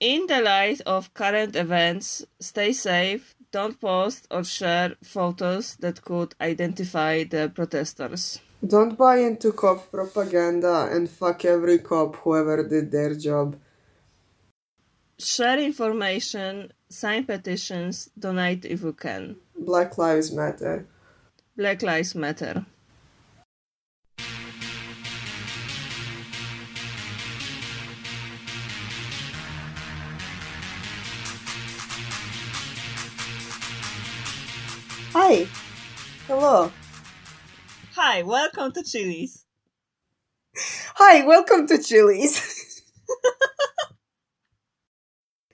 In the light of current events, stay safe, don't post or share photos that could identify the protesters. Don't buy into cop propaganda and fuck every cop whoever did their job. Share information, sign petitions, donate if you can. Black Lives Matter. Black Lives Matter. Hi. Hello. Hi, welcome to Chili's. Hi, welcome to Chili's.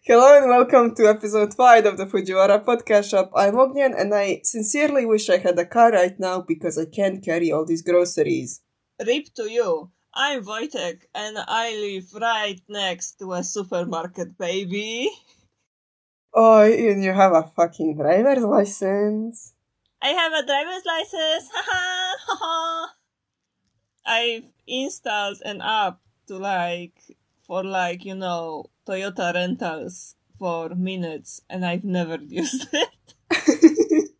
Hello and welcome to episode 5 of the Fujiwara Podcast Shop. I'm Ognjen and I sincerely wish I had a car right now because I can't carry all these groceries. Rip to you. I'm Wojtek and I live right next to a supermarket, baby. Oh, and you have a fucking driver's license. I have a driver's license. I've installed an app to like for like you know Toyota rentals for minutes, and I've never used it.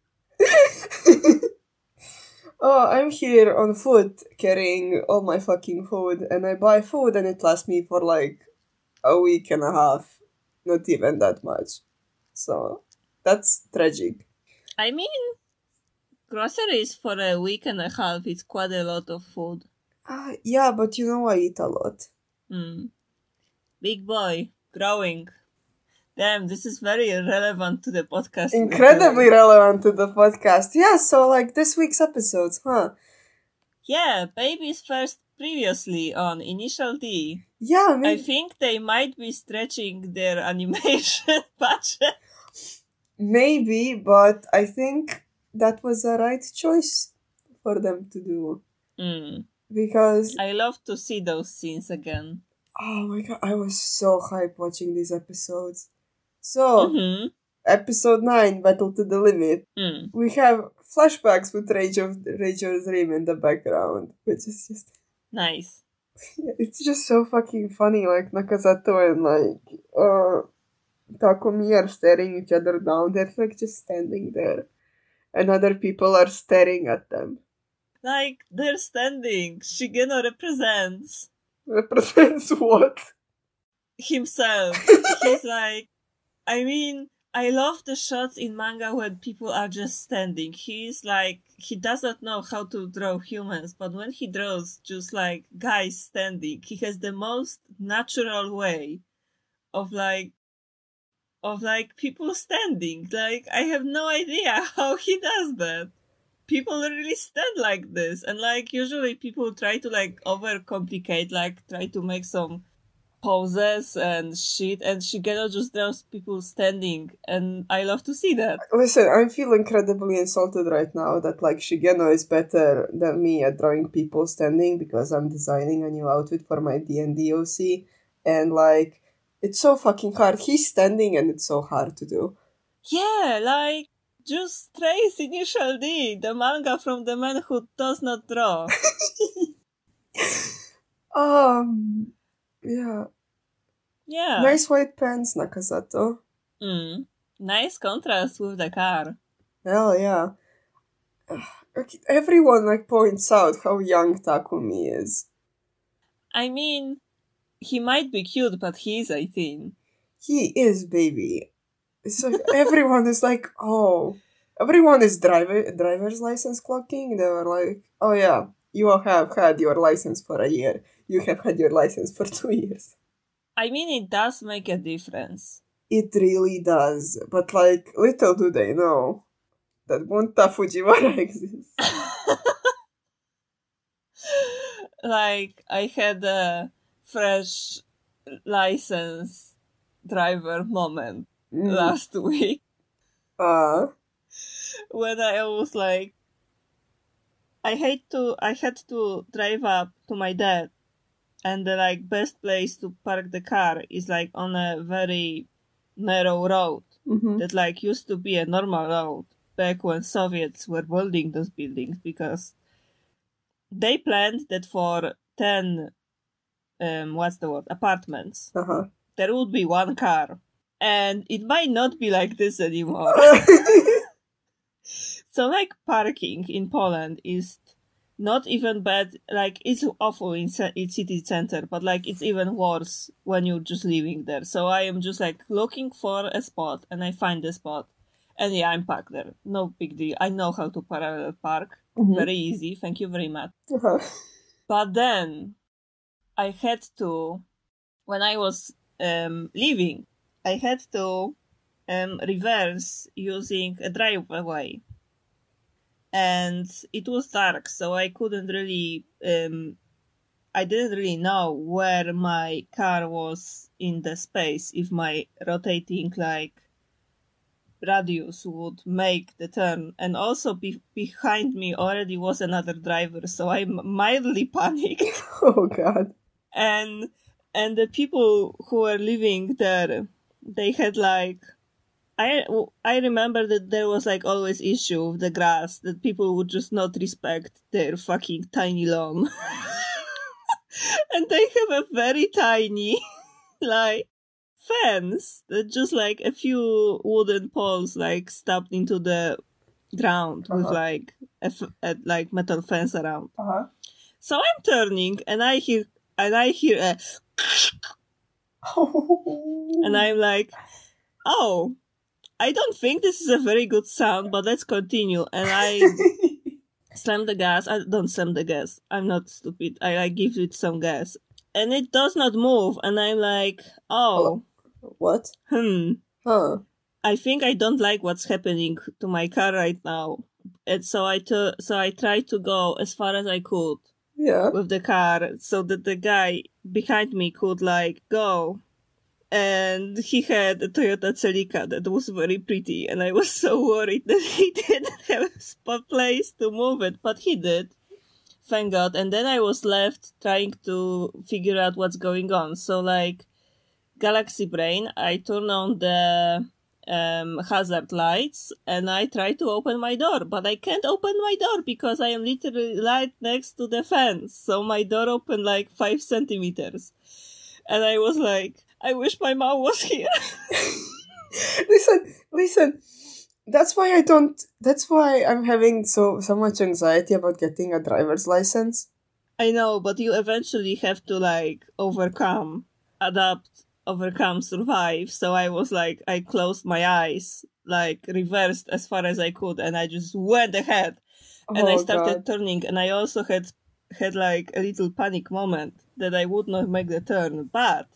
oh, I'm here on foot carrying all my fucking food, and I buy food and it lasts me for like a week and a half. Not even that much. So that's tragic. I mean, groceries for a week and a half is quite a lot of food. Uh, yeah, but you know I eat a lot. Hmm. Big boy, growing. Damn, this is very relevant to the podcast. Incredibly relevant to the podcast. Yeah, so like this week's episodes, huh? Yeah, babies first previously on Initial D. Yeah, I, mean, I think they might be stretching their animation budget. Maybe, but I think that was the right choice for them to do. Mm. Because I love to see those scenes again. Oh my god, I was so hyped watching these episodes. So, Mm-hmm. episode 9, Battle to the Limit. Mm. We have flashbacks with Rage of Rage Your Dream in the background, which is just Nice. it's just so fucking funny. Like Nakazato and like uh Takumi are staring each other down. They're like just standing there, and other people are staring at them. Like they're standing. Shigeno represents Represents what? himself. He's like, I mean, I love the shots in manga when people are just standing. He's like, he does not know how to draw humans, but when he draws just like guys standing, he has the most natural way of like, of like people standing. Like, I have no idea how he does that. People really stand like this, and like, usually people try to like overcomplicate, like, try to make some poses and shit, and Shigeno just draws people standing, and I love to see that. Listen, I feel incredibly insulted right now that like Shigeno is better than me at drawing people standing because I'm designing a new outfit for my D and D OC, and like it's so fucking hard. He's standing, and it's so hard to do. Yeah, like just trace initial D, the manga from the man who does not draw. Um, yeah. Yeah. Nice white pants, Nakazato. Mm. Nice contrast with the car. Hell yeah. Everyone like points out how young Takumi is. I mean, he might be cute, but he's 18. He is baby. So everyone is like, oh, everyone is driver driver's license clocking. They were like, oh yeah, you have had your license for a year. You have had your license for two years. I mean, it does make a difference. It really does, but like, little do they know that Bunta Fujiwara exists. like, I had a fresh license driver moment Mm. last week Uh, when I was like, I hate to, I had to drive up to my dad, and the like best place to park the car is like on a very narrow road mhm. that like used to be a normal road back when Soviets were building those buildings because they planned that for ten, um, what's the word, apartments, Uh huh. there would be one car. And it might not be like this anymore. so like parking in Poland is not even bad. Like it's awful in, in city center, but like it's even worse when you're just living there. So I am just like looking for a spot and I find the spot. And yeah, I'm parked there. No big deal. I know how to parallel park. Mhm. Very easy. Thank you very much. Uh-huh. But then I had to, when I was um, leaving, I had to um, reverse using a driveway. And it was dark, so I couldn't really, um, I didn't really know where my car was in the space, if my rotating like radius would make the turn. And also be- behind me already was another driver, so I mildly panicked Oh god. And and the people who were living there they had like i i remember that there was like always issue with the grass that people would just not respect their fucking tiny lawn and they have a very tiny like fence that just like a few wooden poles like stubbed into the ground with Uh-huh. like a, f- a like metal fence around Uh-huh. so I'm turning and I hear and I hear a and I'm like, oh, I don't think this is a very good sound, but let's continue. And I slam the gas. I don't slam the gas. I'm not stupid. I, I give it some gas. And it does not move. And I'm like, oh, what? hmm. Huh. I think I don't like what's happening to my car right now. And so I t- so I tried to go as far as I could Yeah. with the car so that the guy behind me could like go. And he had a Toyota Celica that was very pretty, and I was so worried that he didn't have a spot place to move it, but he did. Thank God. And then I was left trying to figure out what's going on. So like Galaxy Brain, I turn on the um, hazard lights and I try to open my door, but I can't open my door because I am literally right next to the fence. So my door opened like five centimeters. And I was like, I wish my mom was here. listen, listen. That's why I don't. That's why I'm having so so much anxiety about getting a driver's license. I know, but you eventually have to like overcome, adapt, overcome, survive. So I was like, I closed my eyes, like reversed as far as I could, and I just went ahead. and I Oh, started God. turning, and I also had had like a little panic moment that I would not make the turn, but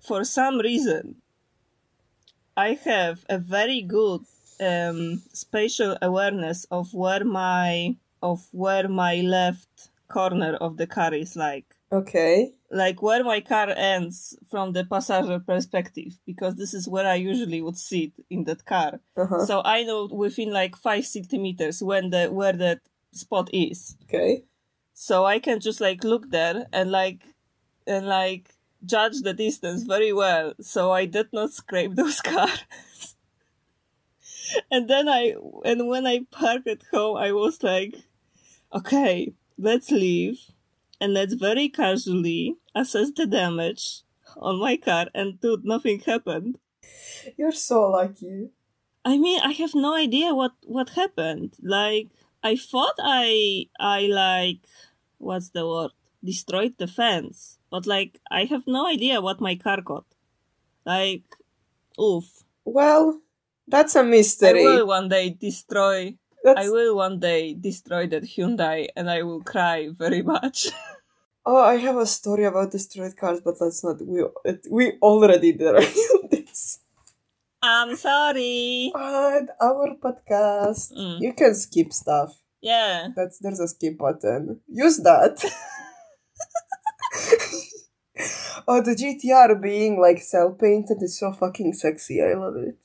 for some reason, I have a very good um, spatial awareness of where my of where my left corner of the car is like Okay. Like where my car ends from the passenger perspective because this is where I usually would sit in that car. Uh-huh. So I know within like five centimeters when the where that spot is. Okay. So I can just like look there and like and like judge the distance very well. So I did not scrape those cars. and then I and when I parked at home I was like, okay, let's leave and let's very casually assess the damage on my car and dude nothing happened. You're so lucky. I mean, I have no idea what what happened. Like, I thought I I like what's the word destroyed the fence, but like I have no idea what my car got. Like, oof. Well, that's a mystery. i will one day destroy. That's I will one day destroy that Hyundai, and I will cry very much. Oh, I have a story about destroyed cars, but let's not. We it, we already did this I'm sorry. on our podcast. Mm. You can skip stuff. Yeah. That's there's a skip button. Use that. oh, the GTR being like cell painted is so fucking sexy. I love it.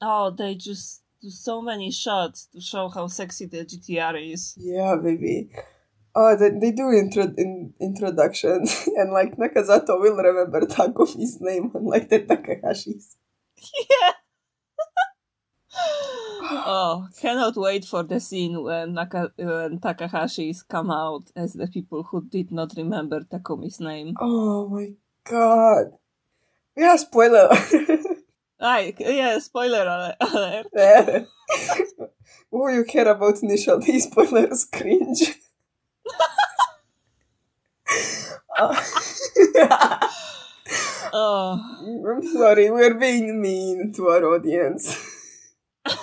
Oh, they just do so many shots to show how sexy the GTR is. Yeah, baby. Oh, they, they do intro in introduction, and like Nakazato will remember Takumi's name, unlike the Takahashi's. Yeah. oh, cannot wait for the scene when, Naka- when Takahashi's come out as the people who did not remember Takumi's name. Oh my god. Yeah, spoiler. Like, yeah, spoiler ale- alert. Yeah. oh, you care about initial D spoilers? Cringe. Oh, I'm sorry, we're being mean to our audience.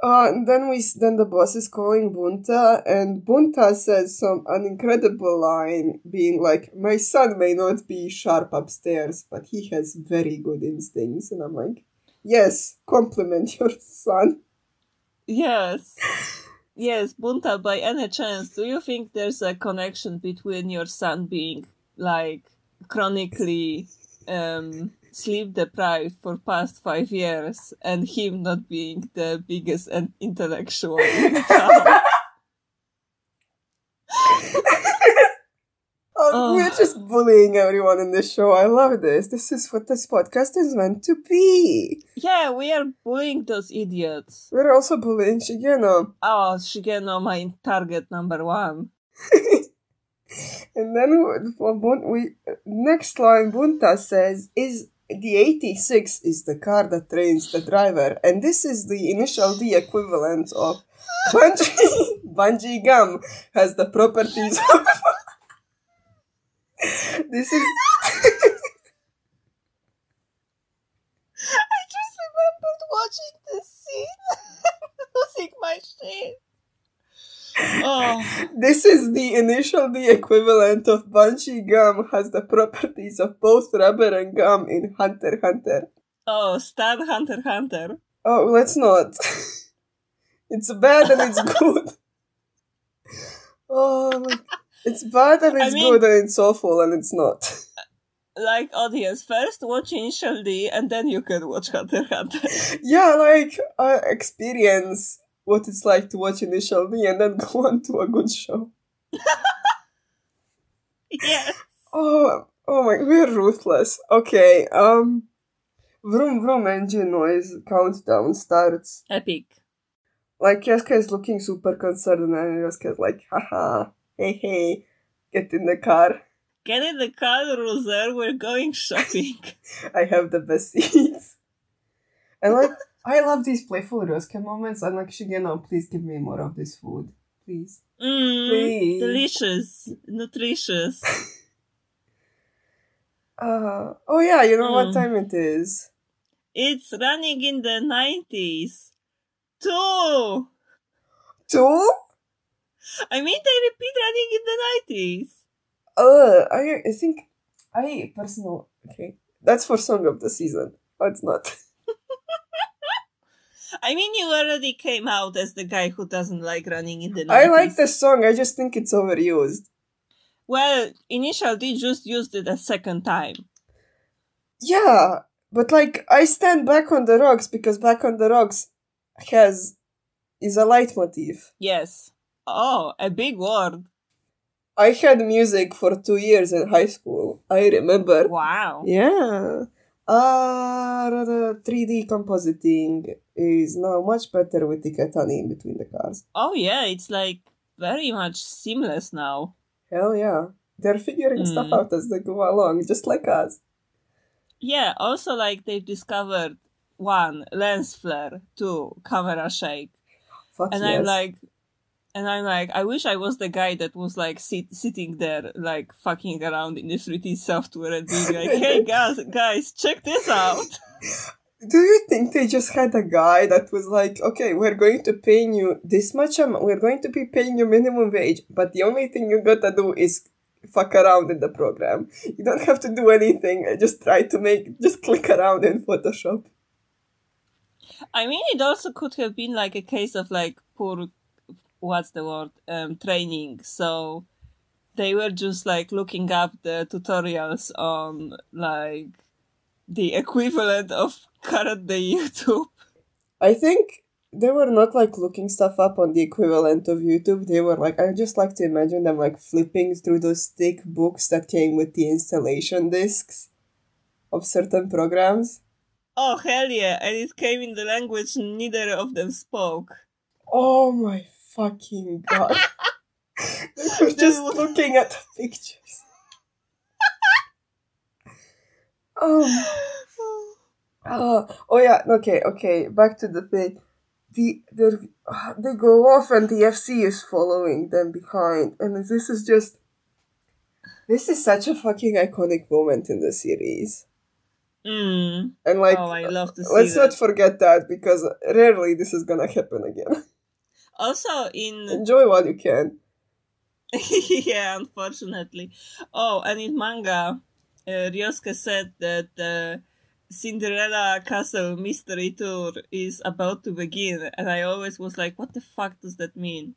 Uh, and then we then the boss is calling Bunta, and Bunta says some an incredible line, being like, "My son may not be sharp upstairs, but he has very good instincts." And I'm like, "Yes, compliment your son." yes. Yes, Bunta, by any chance, do you think there's a connection between your son being, like, chronically um, sleep deprived for past five years and him not being the biggest and intellectual in town? Oh, Oh. We're just bullying everyone in this show. I love this. This is what this podcast is meant to be. yeah, we are bullying those idiots. We're also bullying Shigeno. Oh, Shigeno, my target number one. And then we, next line Bunta says is the 86 is the car that trains the driver, and this is the initial D equivalent of bungee, bungee gum has the properties of. this is I just remembered watching this scene, losing my shit. Oh, this is the initial D equivalent of bungee gum has the properties of both rubber and gum in Hunter Hunter. oh, Stan Hunter Hunter. Oh, let's not. it's bad and it's good. oh, my- it's bad and I it's mean- good and it's awful and it's not. Like audience, first watch Initial D and then you can watch Hunter Hunter. Yeah, like uh, experience what it's like to watch Initial D and then go on to a good show. yes. Oh, oh my, we're ruthless. Okay, um, vroom vroom engine noise countdown starts. Epic. Like Yaska is looking super concerned and Yaska is like, haha, hey hey, get in the car. Get in the car, loser. We're going shopping. I have the best seats. And like, I love these playful Ryosuke moments. I'm like, Shigeno, please give me more of this food. Please. Mmm, Please. delicious, nutritious. Uh, oh yeah, you know what Mm. time it is. It's running in the 90s. Two! Two? I mean, they repeat running in the 90s. Uh, I, I think, I personal, okay. That's for song of the season. Oh, it's not. I mean, you already came out as the guy who doesn't like running in the 90s. I like the song, I just think it's overused. Well, Initial D just used it a second time. Yeah, but like, I stand back on the rocks because back on the rocks has, is a leitmotif. Yes. Oh, a big word. I had music for two years in high school. I remember. Wow. Yeah. Uh, the 3D compositing is now much better with the katani in between the cars. Oh, yeah, it's like very much seamless now. Hell yeah. They're figuring stuff Mm. out as they go along, just like us. Yeah, also, like, they've discovered one, lens flare, two, camera shake. Fuck and yes. I'm like, and I'm like, I wish I was the guy that was like sit- sitting there, like fucking around in the 3D software and being like, "Hey guys, guys, check this out." Do you think they just had a guy that was like, okay, we're going to pay you this much amount, we're going to be paying you minimum wage, but the only thing you gotta do is fuck around in the program. You don't have to do anything, uh, just try to make, just click around in Photoshop. I mean, it also could have been like a case of like poor, what's the word, um, training. So they were just like looking up the tutorials on like the equivalent of current day YouTube. I think they were not like looking stuff up on the equivalent of YouTube. They were like, I just like to imagine them like flipping through those thick books that came with the installation discs of certain programs. Oh hell yeah! And it came in the language neither of them spoke. Oh my fucking god. they were just looking at the pictures. Um, oh, oh yeah, okay, okay. Back to the thing. The the they go off and the FC is following them behind, and this is just this is such a fucking iconic moment in the series. Mm. And like, oh, I love to see let's that. not forget that because rarely this is gonna happen again. Also, in Enjoy what you can. yeah, unfortunately. Oh, and in manga, uh, Ryosuke said that the Cinderella Castle mystery tour is about to begin, and I always was like, "What the fuck does that mean?"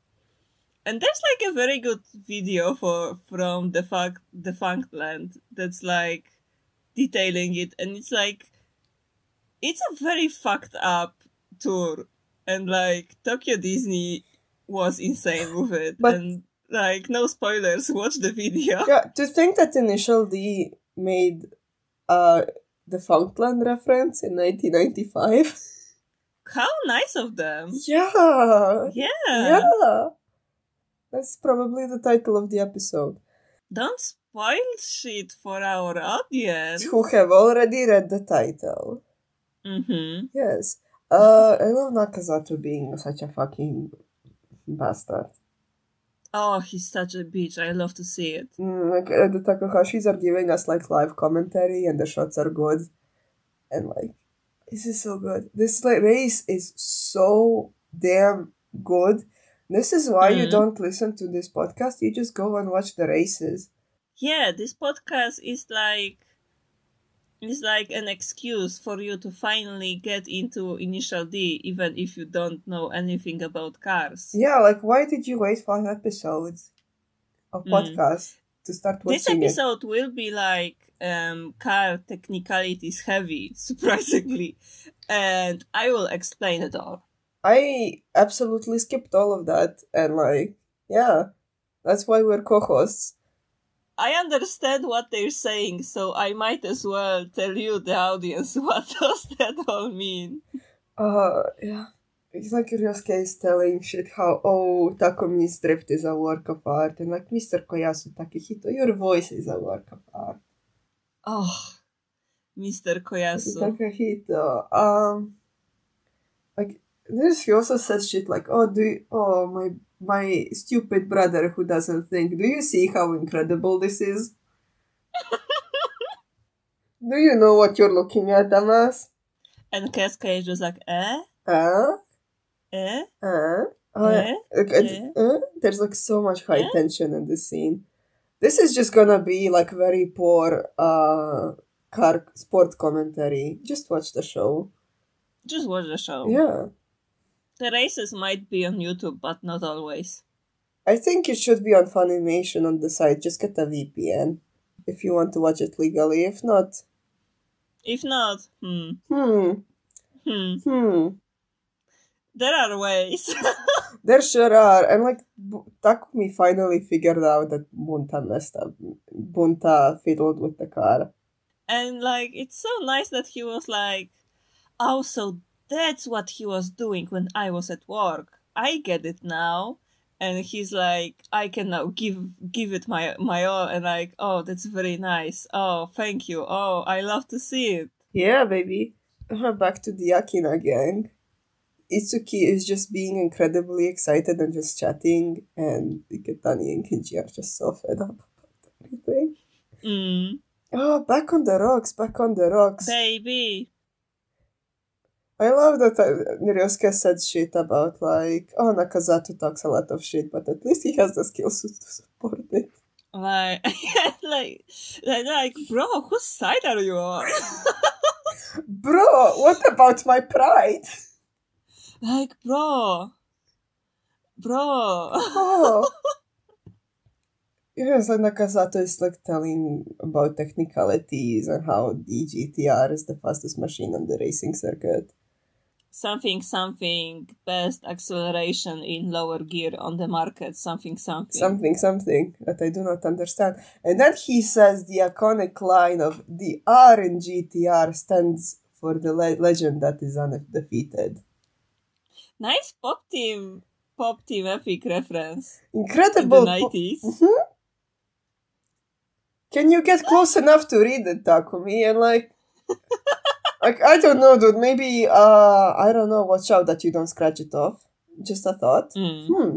And there's like a very good video for from the fuck the Funkland that's like detailing it, and it's like it's a very fucked up tour, and like Tokyo Disney was insane with it, But- and like no spoilers, watch the video. Yeah, to think that Initial D made uh the Funkland reference in 1995. How nice of them! Yeah, Yeah. yeah. That's probably the title of the episode. Don't spoil shit for our audience. Who have already read the title. Mm-hmm. Yes. Uh, I love Nakazato being such a fucking bastard. Oh, he's such a bitch. I love to see it. Mm, like uh, the Takahashis are giving us like live commentary, and the shots are good, and like this is so good. This like race is so damn good. This is why you Mhm. don't listen to this podcast. You just go and watch the races. Yeah, this podcast is like is like an excuse for you to finally get into Initial D, even if you don't know anything about cars. Yeah, like why did you wait five episodes of Mm. podcast to start This watching it? episode will be like um, car technicalities heavy, surprisingly, and I will explain it all. I absolutely skipped all of that, and like, yeah, that's why we're co-hosts. I understand what they're saying, so I might as well tell you, the audience, what does that all mean. Uh, yeah. It's like Ryosuke is telling shit how, oh, Takumi's drift is a work of art, and like, Mr. Koyasu Takehito, your voice is a work of art. Oh, Mr. Koyasu. Takehito, um, like, there's, he also says shit like, oh, do you, oh, my, my stupid brother who doesn't think, do you see how incredible this is? do you know what you're looking at, dumbass? And Keisuke is just like, eh? Uh, Eh? uh, oh, Eh? It- uh, there's like so much high Eh? tension in this scene. This is just gonna be like very poor uh car sport commentary. Just watch the show. Just watch the show. Yeah. The races might be on YouTube, but not always. I think it should be on Funimation on the site. Just get a VPN if you want to watch it legally. If not, If not, hmm, hmm, hmm, hmm. there are ways. There sure are. And like, B- Takumi finally figured out that Bunta messed up. Bunta fiddled with the car. and like, it's so nice that he was like, oh, so that's what he was doing when I was at work. I get it now. And he's like, I can now give give it my my all, and like, oh, that's very nice. Oh, thank you. Oh, I love to see it. Yeah, baby. Back to the Akina gang. Itsuki is just being incredibly excited and just chatting, and Iketani and Kenji are just so fed up about everything. Mm, Oh, back on the rocks, back on the rocks. baby. I love that uh, Ryosuke said shit about, like, oh, Nakazato talks a lot of shit, but at least he has the skills to support it. Like, like, like, like, bro, whose side are you on? Bro, what about my pride? like, bro, bro. Oh. Yes, and Nakazato is like telling about technicalities and how the GTR is the fastest machine on the racing circuit. Something, something, best acceleration in lower gear on the market, something, something. Something, something that I do not understand. And then he says the iconic line of the R in GTR stands for the le- legend that is undefeated. Nice pop team, pop team epic reference in the Incredible. po- 90s. Mhm. can you get close enough to read it, Takumi? And like, like I don't know, dude. Maybe uh, I don't know. Watch out that you don't scratch it off. Just a thought. Mm. Hmm.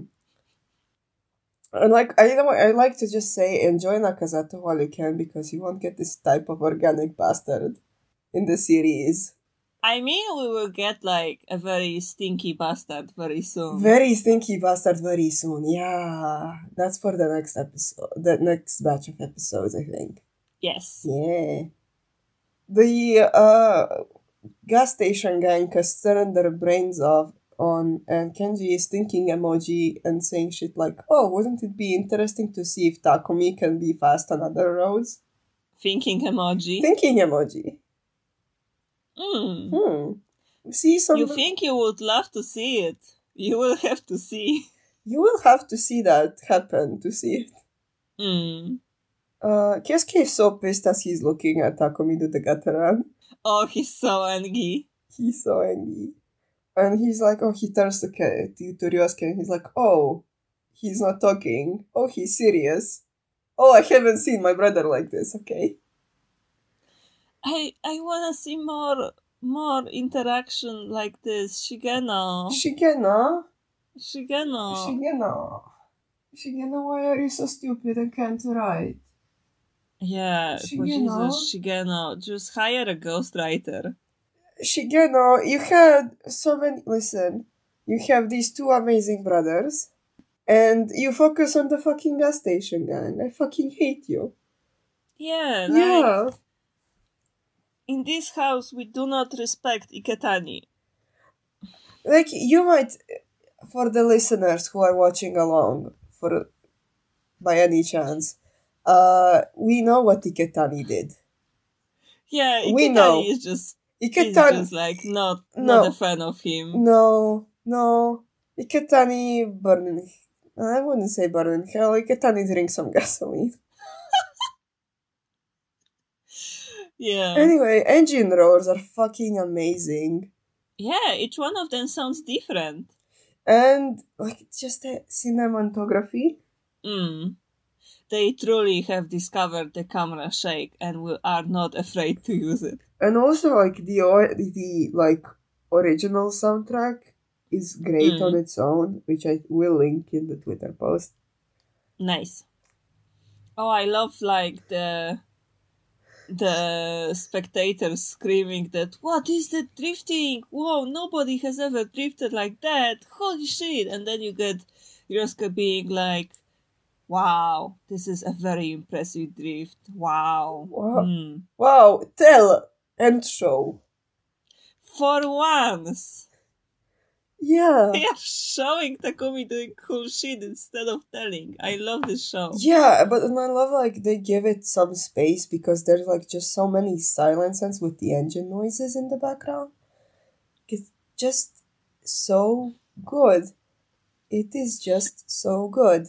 And like I know, I like to just say enjoy Nakazato while you can because you won't get this type of organic bastard in the series. I mean, we will get like a very stinky bastard very soon. Very stinky bastard very soon. Yeah, that's for the next episode, the next batch of episodes, I think. yes. Yeah. The uh gas station gang has turned their brains off on and Kenji is thinking emoji and saying shit like, Oh, wouldn't it be interesting to see if Takumi can be fast on other roads? Thinking emoji. Thinking emoji. Mm. Hmm. See some You think you would love to see it? You will have to see. you will have to see that happen to see it. Mm. Uh is so pissed as he's looking at Takumi the Gataran. Oh, he's so angry. He's so angry. And he's like, oh, he turns to, Ke- to, Ryosuke and he's like, oh, he's not talking. Oh, he's serious. Oh, I haven't seen my brother like this, okay? I I wanna see more more interaction like this. Shigeno. Shigena? Shigeno. Shigena. Shigena, why are you so stupid and can't write? Yeah, Shigeno? Jesus, Shigeno. Just hire a ghostwriter. Shigeno, you had so many. Listen, you have these two amazing brothers, and you focus on the fucking gas station gang. I fucking hate you. Yeah, like, Yeah. in this house we do not respect Iketani. like you might for the listeners who are watching along for by any chance uh we know what iketani did Yeah, Iketani We know. is just is iketani just like not No. not a fan of him. no no iketani burning i wouldn't say burning hell iketani drinks some gasoline Yeah. anyway engine roars are fucking amazing Yeah, each one of them sounds different. and like it's just the cinematography Mm. They truly have discovered the camera shake and will, are not afraid to use it. and also like the the like original soundtrack is great Mm. on its own which i will link in the twitter post Nice. Oh, I love like the the spectators screaming that what is the drifting? Whoa, nobody has ever drifted like that. Holy shit! And then you get Yosuke being like, "Wow, this is a very impressive drift. Wow." Wow. Hmm. wow tell and show For once, yeah they are showing Takumi doing cool shit instead of telling. I love this show. yeah but and i love like they give it some space because there's like just so many silences with the engine noises in the background it's just so good it is just so good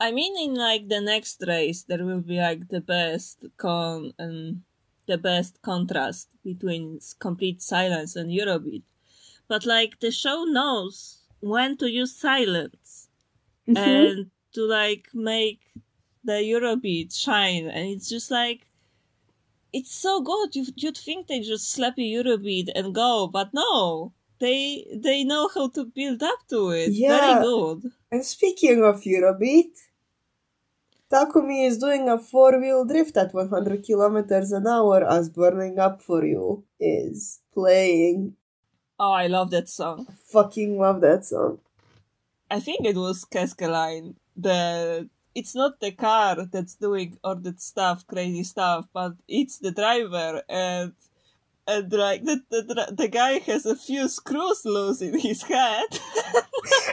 I mean, in like the next race, there will be like the best con and the best contrast between complete silence and Eurobeat. But like the show knows when to use silence mm-hmm. and to like make the Eurobeat shine, and it's just like it's so good. You you'd think they just slap a Eurobeat and go, but no. They they know how to build up to it. Yeah. Very good. And speaking of Eurobeat, Takumi is doing a four wheel drift at 100 kilometers an hour as Burning Up For You is playing. Oh, I love that song. Fucking love that song. I think it was Keskeline. The it's not the car that's doing all that stuff, crazy stuff, but it's the driver and and like the the, the guy has a few screws loose in his head.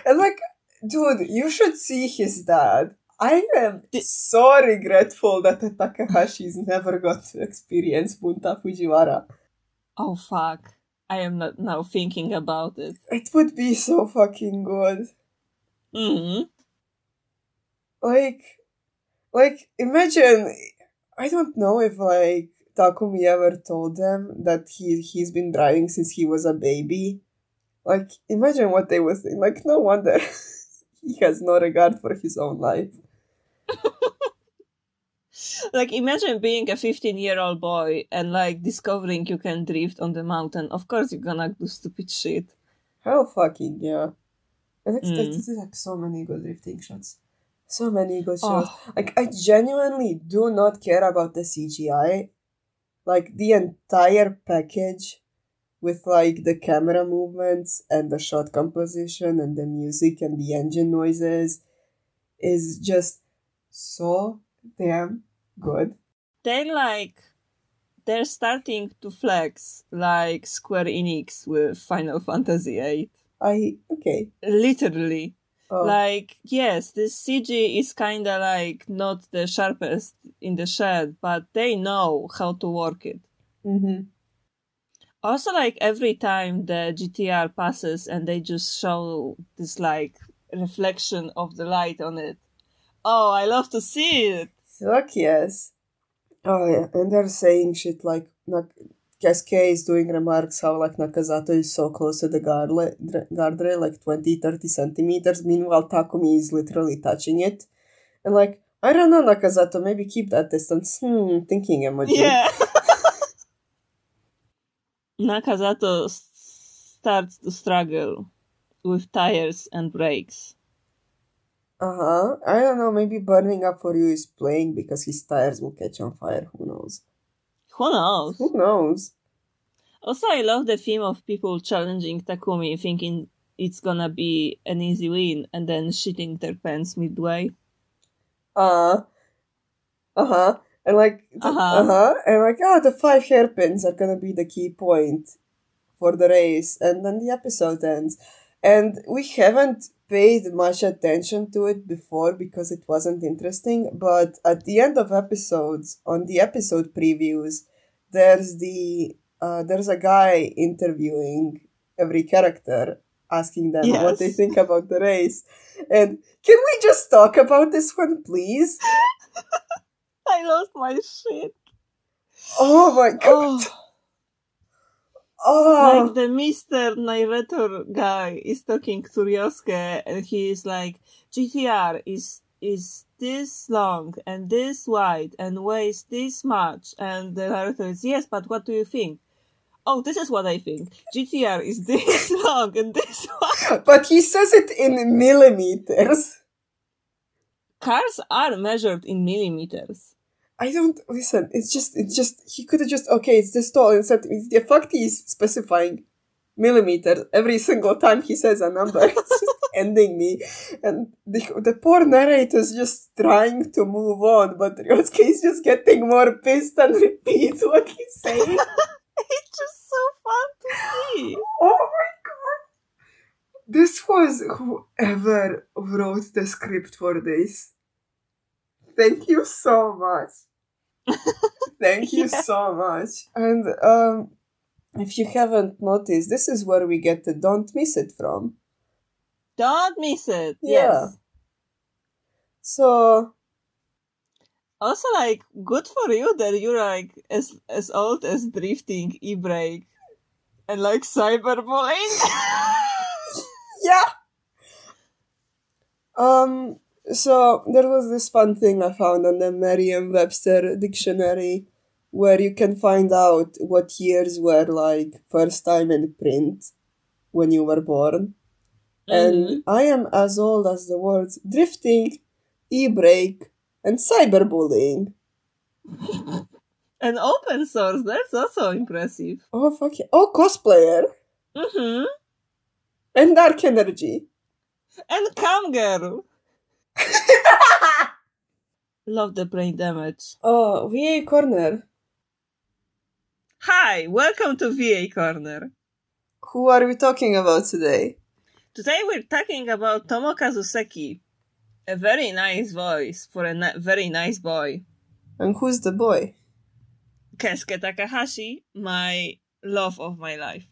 And like, dude, you should see his dad. I am so regretful that the Takahashi's never got to experience Bunta Fujiwara. oh fuck! I am not now thinking about it. It would be so fucking good. hmm like like imagine i don't know if like takumi ever told them that he he's been driving since he was a baby like imagine what they would think like no wonder he has no regard for his own life like imagine being a 15 year old boy and like discovering you can drift on the mountain of course you're gonna do stupid shit Hell fucking yeah. And like, Mm. there's, there's like so many good drifting shots. So many good Oh. shots. Like I genuinely do not care about the CGI. Like the entire package with like the camera movements and the shot composition and the music and the engine noises is just so damn good. they like they're starting to flex like square enix with final fantasy VIII. I okay. literally Oh, like yes this cg is kind of like not the sharpest in the shed but they know how to work it mm-hmm. also like every time the gtr passes and they just show this like reflection of the light on it oh i love to see it Fuck yes. Oh yeah, and they're saying shit like Keisuke is doing remarks how like Nakazato is so close to the dra- guardrail, like 20, 30 centimeters. Meanwhile, Takumi is literally touching it. And like, I don't know, Nakazato, maybe keep that distance. Hmm, thinking emoji. yeah nakazato s- starts to struggle with tires and brakes Uh huh. I don't know, maybe Burning Up For You is playing because his tires will catch on fire. Who knows? who knows Who knows? Also, I love the theme of people challenging Takumi, thinking it's gonna be an easy win, and then shitting their pants midway. Uh uh huh. And like uh huh. Uh-huh. huh. And like oh the five hairpins are gonna be the key point for the race, and then the episode ends. And we haven't paid much attention to it before because it wasn't interesting, but at the end of episodes, on the episode previews, there's the uh, there's a guy interviewing every character, asking them what they think about the race. And can we just talk about this one, please? I lost my shit. Oh my god! Oh, Oh, like the Mister narrator guy is talking to Ryosuke, and he is like, "GTR is is this long and this wide and weighs this much," and the narrator is, "Yes, but what do you think?" Oh, this is what I think. GTR is this long and this wide. but he says it in millimeters. cars are measured in millimeters. I don't listen. It's just, it's just. He could have just okay. It's this tall and said the fact he's specifying millimeters every single time he says a number. it's just ending me, and the the poor narrator is just trying to move on, but Ryosuke is just getting more pissed and repeats what he's saying. It's just so fun to see. Oh my god! This was whoever wrote the script for this. Thank you so much. Thank you Yeah. so much. And um if you haven't noticed, this is where we get the don't miss it from. Don't miss it. Yeah. Yes. So Also, like, good for you that you're like as as old as drifting, e-brake, and like cyberbullying. yeah. Um so there was this fun thing I found on the Merriam-Webster dictionary where you can find out what years were like first time in print when you were born. And I am as old as the words drifting, e-brake, and cyberbullying. and open source. That's also impressive. Oh fuck yeah. Oh cosplayer. Mm-hmm. And dark energy. And cam girl. Love the brain damage. oh, VA corner. Hi, welcome to VA Corner. Who are we talking about today? Today we're talking about Tomokazu Seki. A very nice voice for a ni- very nice boy. And who's the boy? Keisuke Takahashi, my love of my life.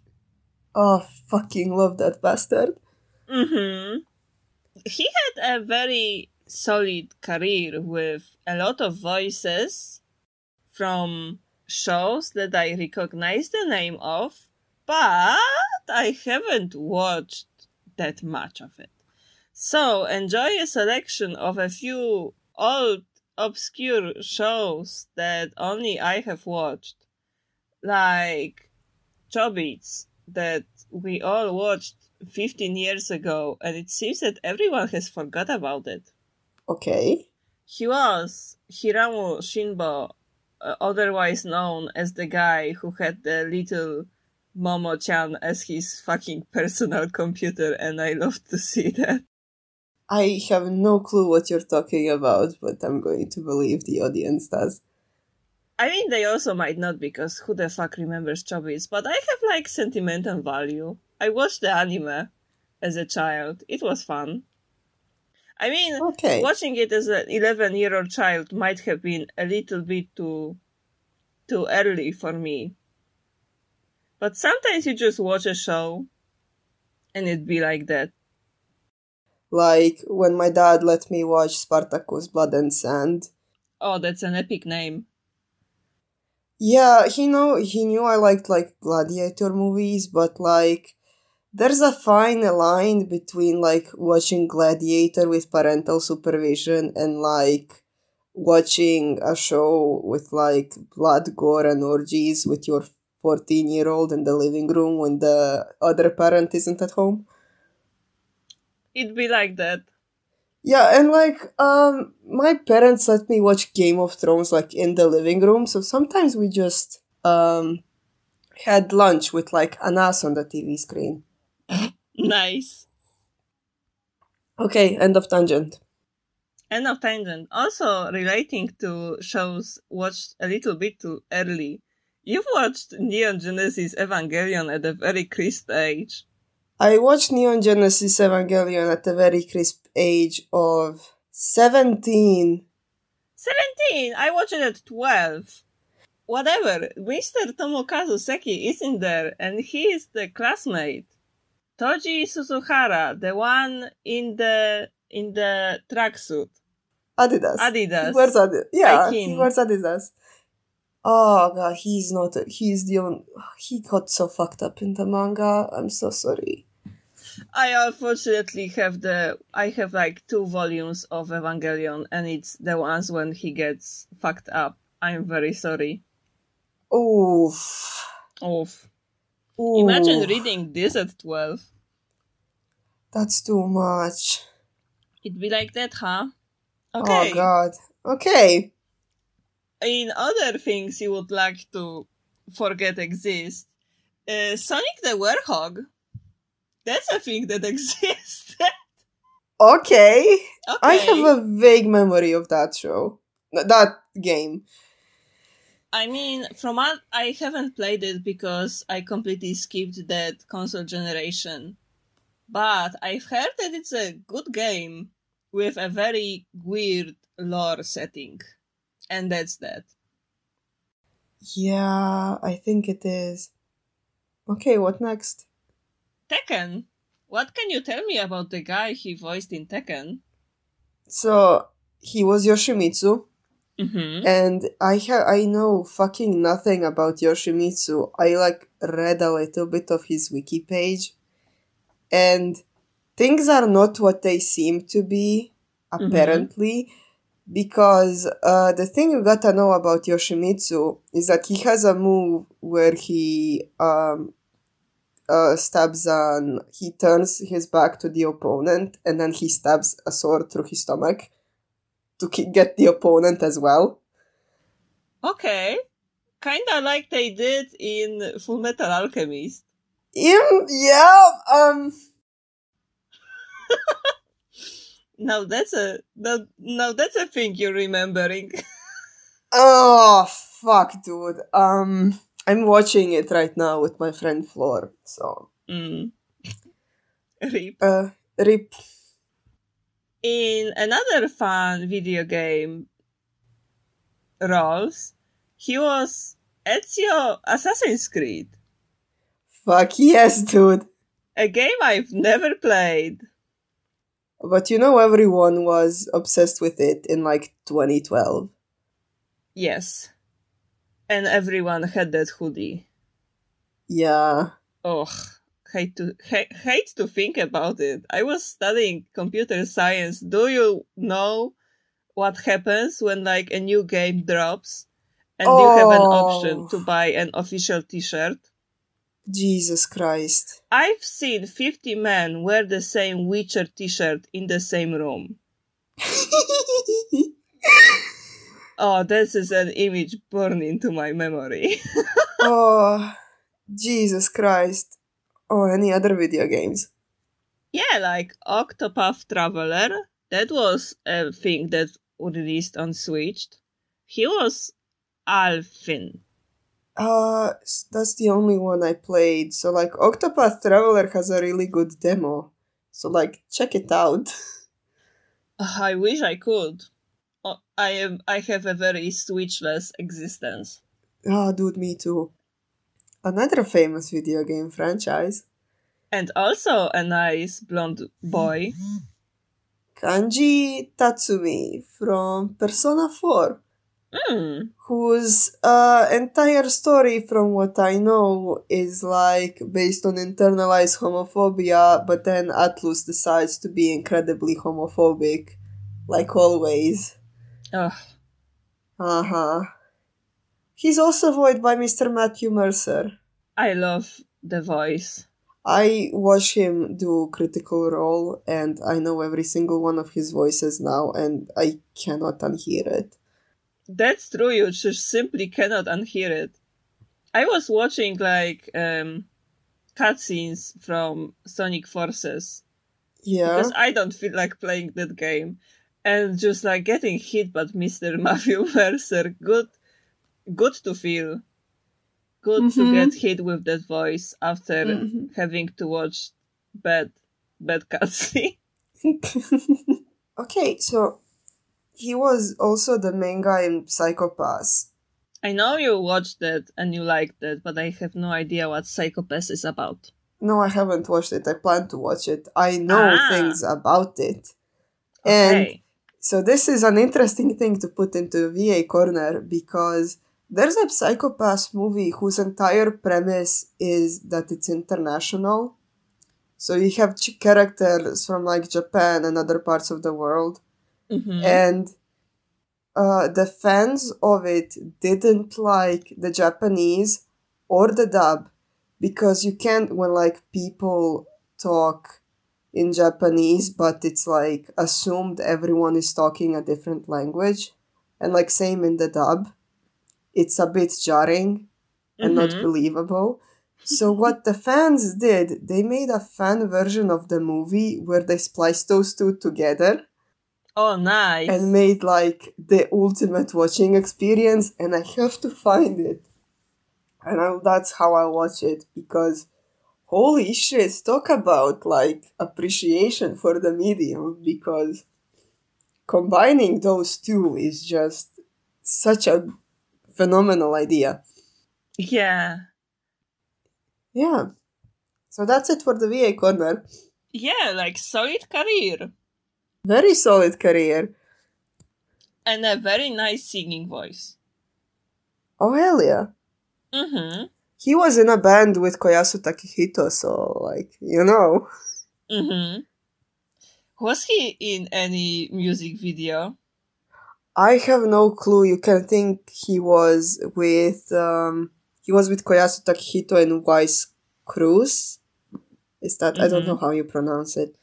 Oh, fucking love that bastard. Mm-hmm. He had a very solid career with a lot of voices from shows that I recognize the name of, but I haven't watched that much of it. So enjoy a selection of a few old obscure shows that only I have watched, like Chobits, that we all watched 15 years ago, and it seems that everyone has forgot about it. Okay. He was Hiromu Shinbo, uh, otherwise known as the guy who had the little Momo-chan as his fucking personal computer, and I love to see that. I have no clue what you're talking about, but I'm going to believe the audience does. I mean, they also might not because who the fuck remembers Chobits, but I have like sentimental value. I watched the anime as a child. It was fun. I mean, Okay. watching it as an 11 year old child might have been a little bit too too early for me. But sometimes you just watch a show and it'd be like that. Like when my dad let me watch Spartacus Blood and Sand. Oh, that's an epic name. Yeah, he know he knew I liked like gladiator movies, but like there's a fine line between like watching Gladiator with parental supervision and like watching a show with like blood, gore, and orgies with your 14 year old in the living room when the other parent isn't at home. It'd be like that. Yeah, and like um my parents let me watch Game of Thrones like in the living room, so sometimes we just um had lunch with like an ass on the TV screen. Nice. Okay, end of tangent. End of tangent. Also relating to shows watched a little bit too early. You've watched Neon Genesis Evangelion at a very crisp age. I watched Neon Genesis Evangelion at a very crisp age of 17. 17! I watched it at 12. Whatever, Mr. Tomokazu Seki is in there and he is the classmate. Toji Suzuhara, the one in the in the tracksuit. Adidas. Adidas. He wears Adidas. Yeah, he wears Adidas. Oh god, he's not. He's the only. He got so fucked up in the manga. I'm so sorry. I unfortunately have the I have like two volumes of Evangelion and it's the ones when he gets fucked up. I'm very sorry. Oof. Oof. Oof. Imagine reading this at 12. That's too much. It'd be like that, huh? Okay. Oh god. Okay. In other things you would like to forget exist, uh, Sonic the Werehog. That's a thing that exists. Okay. okay. I have a vague memory of that show. That game. I mean, from what I haven't played it because I completely skipped that console generation. But I've heard that it's a good game with a very weird lore setting. And that's that. Yeah, I think it is. Okay, what next? Tekken. What can you tell me about the guy he voiced in Tekken? So he was Yoshimitsu, Mm-hmm. and I ha- I know fucking nothing about Yoshimitsu. I like read a little bit of his wiki page, and things are not what they seem to be apparently. Because uh, the thing you gotta know about Yoshimitsu is that he has a move where he um, uh, stabs an he turns his back to the opponent and then he stabs a sword through his stomach to get the opponent as well. Okay. Kinda like they did in Full Metal Alchemist. In, yeah, um, Now that's a now, now that's a thing you're remembering. oh fuck, dude. Um, I'm watching it right now with my friend Floor. So, mm. Rip. uh, rip. In another fun video game, Rolls, he was Ezio Assassin's Creed, Fuck yes, dude. a game I've never played. But you know, everyone was obsessed with it in like 2012. Yes. And everyone had that hoodie. Yeah. Ugh. Hate to ha- hate to think about it. I was studying computer science. Do you know what happens when like a new game drops and you have an option Oh. to buy an official t-shirt. Jesus Christ. I've seen 50 men wear the same Witcher t-shirt in the same room. Oh, this is an image burned into my memory. oh, Jesus Christ. Oh, any other video games? yeah, like Octopath Traveler. That was a thing that released on Switch. He was Alfyn. Uh, that's the only one I played. So, like, Octopath Traveler has a really good demo. So, like, check it out. I wish I could. Oh, I am. I have a very switchless existence. Oh, dude, me too. Another famous video game franchise, And also a nice blonde boy. Kanji Tatsumi from Persona 4, Hmm. whose uh, entire story, from what I know, is like based on internalized homophobia, but then Atlus decides to be incredibly homophobic, like always. Ugh. Uh huh. He's also voiced by Mr. Matthew Mercer. I love the voice. I watch him do Critical Role, and I know every single one of his voices now, and I cannot unhear it. That's true. You just simply cannot unhear it. I was watching like um, cutscenes from Sonic Forces Yeah. because I don't feel like playing that game, and just like getting hit by Mr. Matthew Mercer. Good, good to feel. Good to Mhm. get hit with that voice after Mhm. having to watch bad, bad cutscene. okay, so he was also the main guy in Psycho-Pass. I know you watched that and you liked it, but I have no idea what Psycho-Pass is about. No, I haven't watched it. I plan to watch it. I know Ah. things about it. And Okay. So this is an interesting thing to put into VA corner because there's a Psycho-Pass movie whose entire premise is that it's international. So you have ch- characters from like Japan and other parts of the world, Mhm. and uh, the fans of it didn't like the Japanese or the dub because you can't when like people talk in Japanese, but it's like assumed everyone is talking a different language, and like same in the dub, it's a bit jarring and not Mhm. believable. So what the fans did, they made a fan version of the movie where they spliced those two together Oh, nice. and made like the ultimate watching experience and i have to find it and I, that's how i watch it because holy shit talk about like appreciation for the medium because combining those two is just such a phenomenal idea yeah. yeah so that's it for the va corner Yeah, like solid career. very solid career And a very nice singing voice. oh hell yeah Mm-hmm. he was in a band with koyasu takehito so like you know Mm-hmm. Was he in any music video? I have no clue. You can think he was with um he was with Koyasu Takehito and Weiss Kreuz. Is that I don't know how you pronounce it.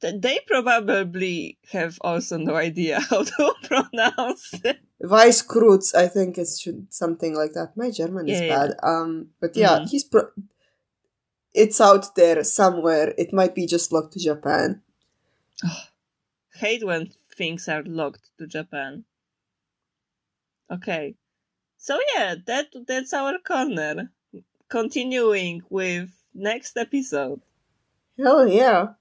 Th- they probably have also no idea how to pronounce it. Weiss Kreuz, I think it's should- something like that. My German is Yeah, yeah. bad. Um, but yeah, Mhm. he's pro- it's out there somewhere. It might be just locked to Japan. Hate when things are locked to Japan. Okay. So yeah, that that's our corner. Continuing with next episode. Hell yeah.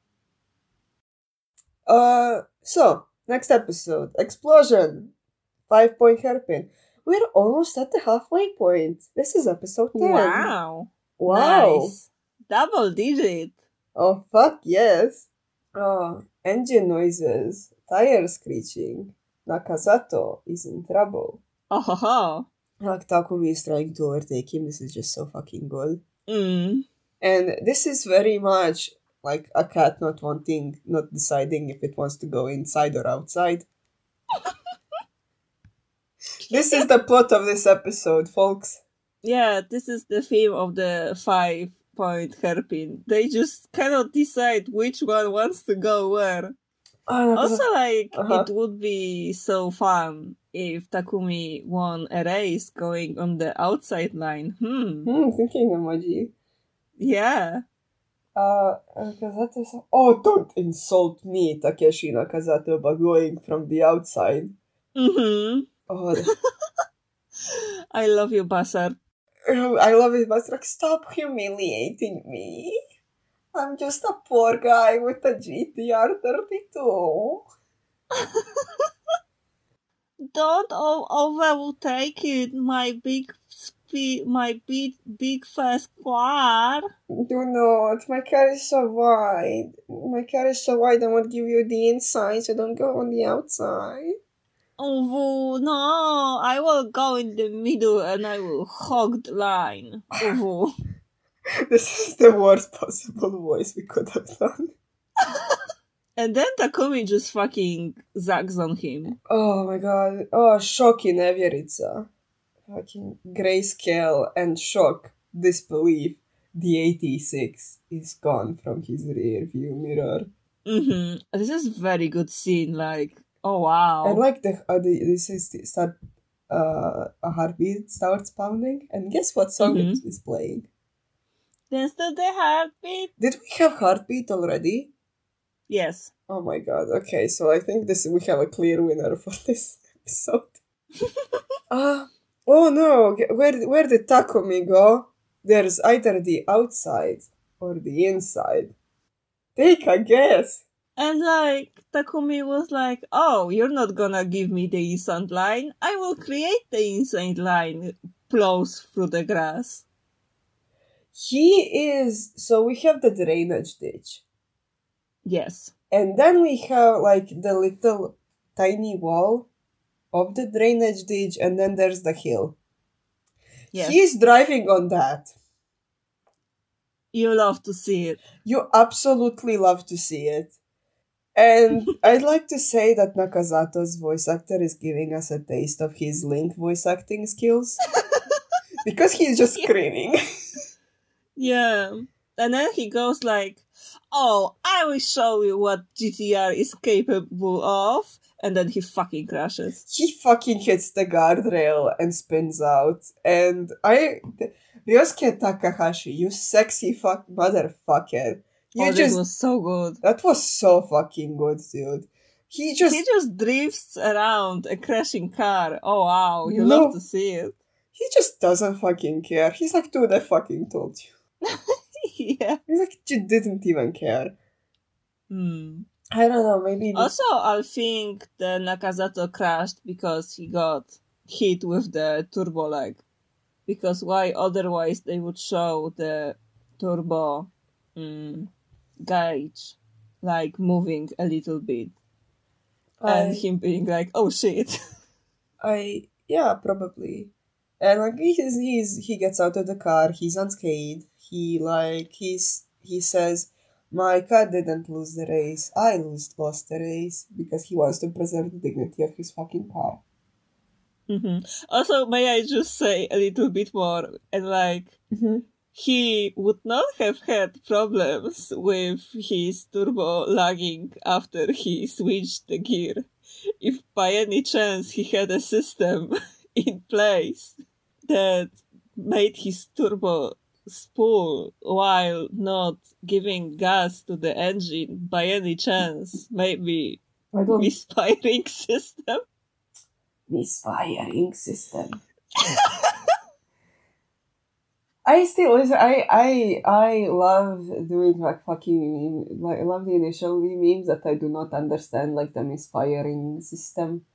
Uh, so next episode, explosion, five point hairpin. We're almost at the halfway point. This is episode ten. Wow. Wow. Nice. Double digit. Oh fuck yes. Oh, engine noises, tire screeching. Nakazato is in trouble. Oh ho. Like Takumi is trying to overtake him. This is just so fucking good. Mm. And this is very much like a cat not wanting, not deciding if it wants to go inside or outside. This is the plot of this episode, folks. Yeah, this is the theme of the five point hairpin. They just cannot decide which one wants to go where. Oh, Also, like, Uh-huh. it would be so fun if Takumi won a race going on the outside line. Hmm. hmm, thinking emoji. Yeah. Uh, Nakazato sa- Oh, don't insult me, Takeshi Nakazato, by going from the outside. Mm-hmm. Oh, I love you, Basar. I love it, like, stop humiliating me. I'm just a poor guy with a GTR 32. Don't o- overtake it, my big speed, my big, big fast car. Do not. My car is so wide. My car is so wide, I won't give you the inside, so don't go on the outside. Oh no! I will go in the middle and I will hog the line. Oh, This is the worst possible voice we could have done. and then Takumi just fucking zags on him. Oh my god. Oh, shock in. Fucking grayscale and shock, disbelief. The 86 is gone from his rear view mirror. Mm-hmm. This is a very good scene. Like, oh wow. And like the, uh, the this is the start uh, a heartbeat starts pounding, and guess what song Mhm. it is playing? Dance to the heartbeat. Did we have heartbeat already? Yes. Oh my god. Okay, so I think this we have a clear winner for this episode. Ah, oh no! Where where did Takumi go? There's either the outside or the inside. Take a guess. And like Takumi was like, "Oh, you're not gonna give me the inside line. I will create the inside line." Plows through the grass. He is. So we have the drainage ditch, Yes. and then we have like the little tiny wall of the drainage ditch, and then there's the hill. Yes. He's driving on that. You love to see it. You absolutely love to see it. And I'd like to say that Nakazato's voice actor is giving us a taste of his Link voice acting skills. because he's just screaming. Yeah. And then he goes like, "Oh, I will show you what GTR is capable of." And then he fucking crashes. he fucking hits the guardrail and spins out. And I. Ryosuke Takahashi, you sexy fuck motherfucker. You oh, just. this was so good. That was so fucking good, dude. He just. He just drifts around a crashing car. Oh wow, you No. love to see it. He just doesn't fucking care. He's like, dude, I fucking told you. Yeah. He's like, you didn't even care. Hmm. I don't know, maybe. Also, I think the Nakazato crashed because he got hit with the turbo leg. Because why otherwise they would show the turbo mm, gauge like moving a little bit and I, him being like, "Oh shit!" I, yeah, probably. And like he's, he's he gets out of the car. He's unscathed. He like he's he says, "My car didn't lose the race. I lost lost the race because he wants to preserve the dignity of his fucking car." hmm Also, may I just say a little bit more and like Mm-hmm. he would not have had problems with his turbo lagging after he switched the gear if by any chance he had a system in place that made his turbo spool while not giving gas to the engine by any chance maybe I don't misfiring system misfiring system. I still listen. I I I love doing like fucking meme. Like I love the initial memes that I do not understand, like the misfiring system,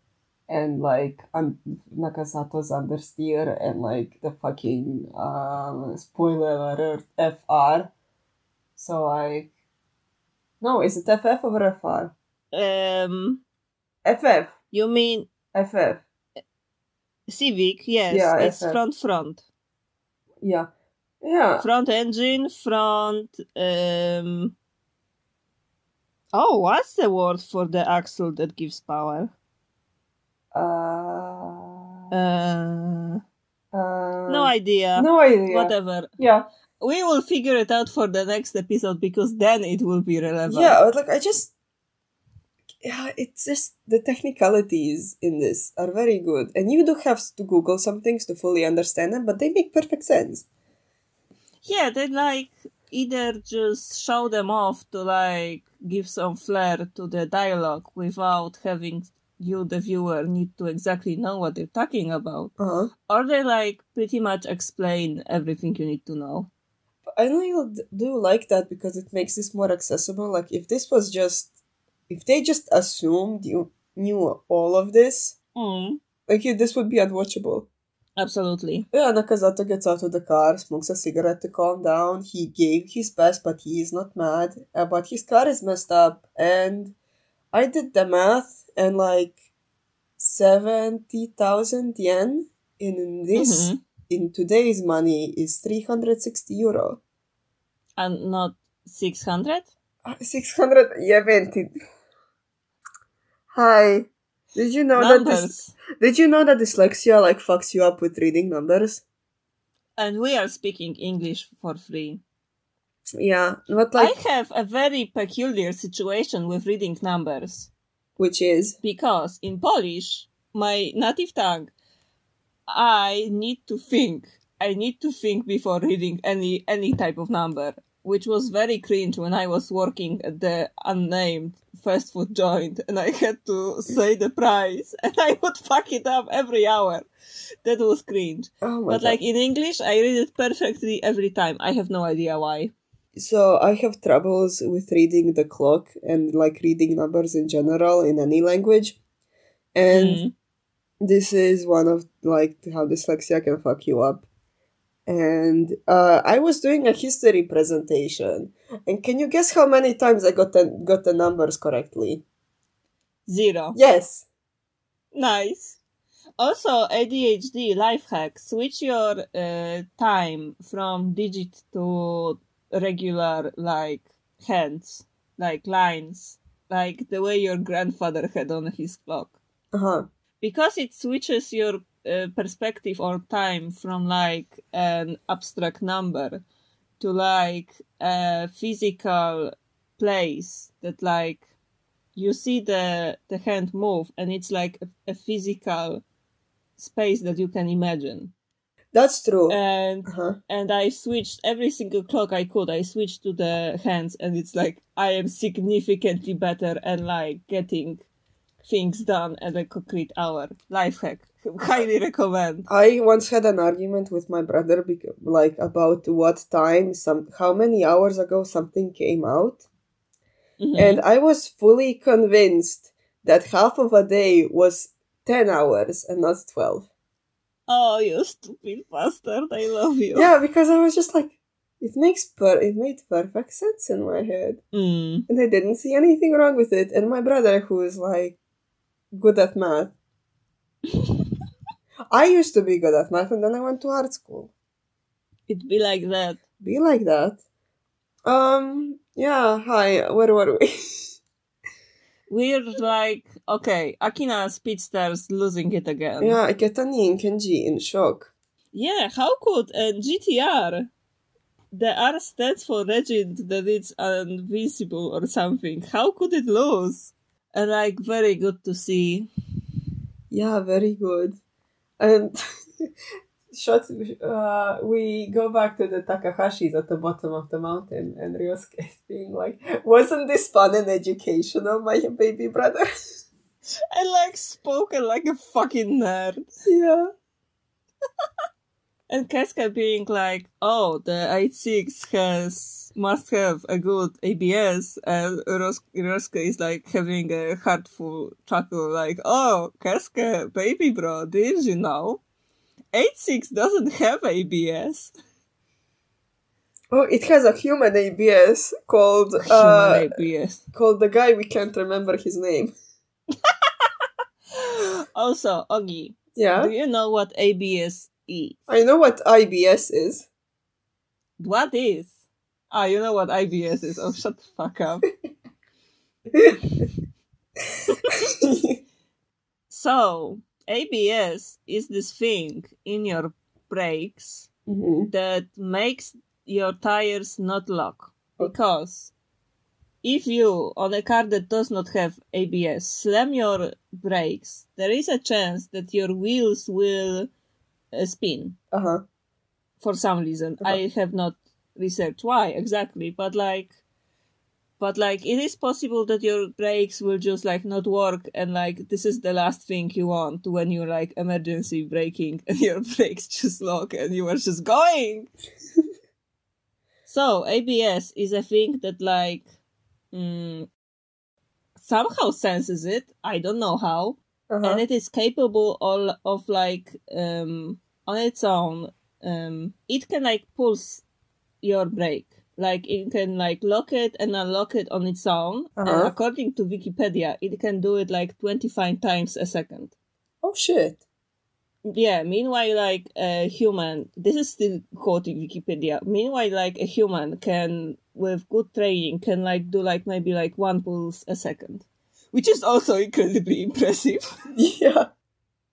and like um, Nakazato's understeer and like the fucking um spoiler alert FR. So like, no, is it FF or FR? um FF. you mean FF. civic yes Yeah, it's FF. front front Yeah. Yeah. front engine, front. Um... Oh, what's the word for the axle that gives power? Uh, Uh, Uh, no idea. No idea. Whatever. Yeah. We will figure it out for the next episode because then it will be relevant. Yeah, but, like I just yeah, it's just the technicalities in this are very good. And you do have to Google some things to fully understand them, but they make perfect sense. Yeah, they like either just show them off to like give some flair to the dialogue without having you, the viewer, need to exactly know what they're talking about, Uh-huh. or they like pretty much explain everything you need to know. I really do like that because it makes this more accessible. Like if this was just if they just assumed you knew all of this, Mm, like you, this would be unwatchable. absolutely. Yeah, Nakazato gets out of the car, smokes a cigarette to calm down. He gave his best, but he is not mad. Uh, but his car is messed up, and I did the math, and like seventy thousand yen in this Mhm. in today's money is three hundred sixty euro. And not 600? Six hundred seventy. Hi. Did you know that this, did you know that dyslexia like fucks you up with reading numbers? And we are speaking English for free. Yeah, but like I have a very peculiar situation with reading numbers. Which is because in Polish, my native tongue, I need to think. I need to think before reading any any type of number, which was very cringe when I was working at the unnamed fast food joint and I had to say the price and I would fuck it up every hour. That was cringe. oh my But god. like in English, I read it perfectly every time. I have no idea why. So I have troubles with reading the clock and like reading numbers in general in any language. And Mm. this is one of like how dyslexia can fuck you up. And uh, I was doing a history presentation, and can you guess how many times I got the got the numbers correctly? Zero. Yes. Nice. Also, ADHD life hack: switch your uh, time from digit to regular, like hands, like lines, like the way your grandfather had on his clock, Uh huh. because it switches your uh, perspective or time from like an abstract number to like a physical place that like you see the the hand move and it's like a, a physical space that you can imagine That's true. and uh-huh. and i switched every single clock i could i switched to the hands and it's like i am significantly better and like getting things done at a concrete hour life hack highly recommend I once had an argument with my brother, bec- like about what time some, how many hours ago something came out, Mhm. and I was fully convinced that half of a day was ten hours and not twelve. Oh you stupid bastard i love you Yeah, because I was just like, it makes per, it made perfect sense in my head, Mm. and I didn't see anything wrong with it. And my brother, who is like good at math. I used to be good at math, and then I went to art school. it'd be like that be like that. Um, yeah, hi, where were we? we're like okay akina speedster's losing it again yeah, I get an ink and G in shock. Yeah, how could uh, a GTR? The R stands for legend that it's invincible or something. How could it lose? And like very good to see. Yeah, very good. And shot, uh, we go back to the Takahashis at the bottom of the mountain, and Ryosuke is being like, wasn't this fun and educational, my baby brother? And like spoken like a fucking nerd. yeah. And Keisuke being like, oh, the 86 has must have a good ABS, and Ros- Ryosuke is like having a heartful chuckle, like, oh, Keisuke, baby bro, did you know? 86 doesn't have ABS. Oh, it has a human ABS called, uh, Human ABS. called the guy we can't remember his name. Also, Ogi, Yeah. do you know what ABS is? I know what IBS is. What is? Ah, you know what IBS is. Oh, shut the fuck up. So, ABS is this thing in your brakes Mm-hmm. that makes your tires not lock. Because if you, on a car that does not have ABS, slam your brakes, there is a chance that your wheels will uh, spin Uh huh. for some reason. Uh-huh. I have not researched why exactly, but like, but like, it is possible that your brakes will just like not work, and like, this is the last thing you want when you're like emergency braking and your brakes just lock and you are just going. so, ABS is a thing that like, mm, somehow senses it. I don't know how Uh-huh. and it is capable all of like um on its own um it can like pulse your brake like it can like lock it and unlock it on its own Uh-huh. according to wikipedia it can do it like 25 times a second oh shit. yeah meanwhile like a human this is still quoting wikipedia meanwhile like a human can with good training can like do like maybe like one pulse a second which is also incredibly impressive Yeah.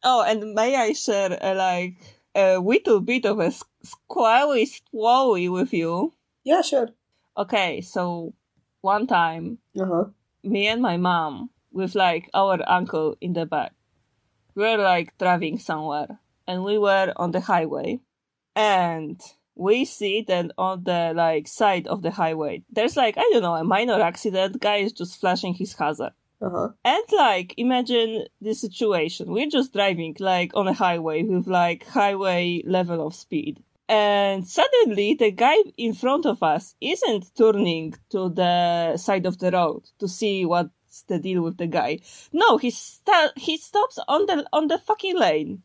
Oh, and may I share a, like a little bit of a squally story with you? Yeah, sure. Okay, so one time, Uh huh. me and my mom, with like our uncle in the back, we were like driving somewhere, and we were on the highway, and we see that on the like side of the highway, there's like I don't know a minor accident. Guy is just flashing his hazard. Uh huh. And like, imagine the situation. We're just driving like on a highway with like highway level of speed. And suddenly the guy in front of us isn't turning to the side of the road to see what's the deal with the guy. No, he sta- he stops on the on the fucking lane.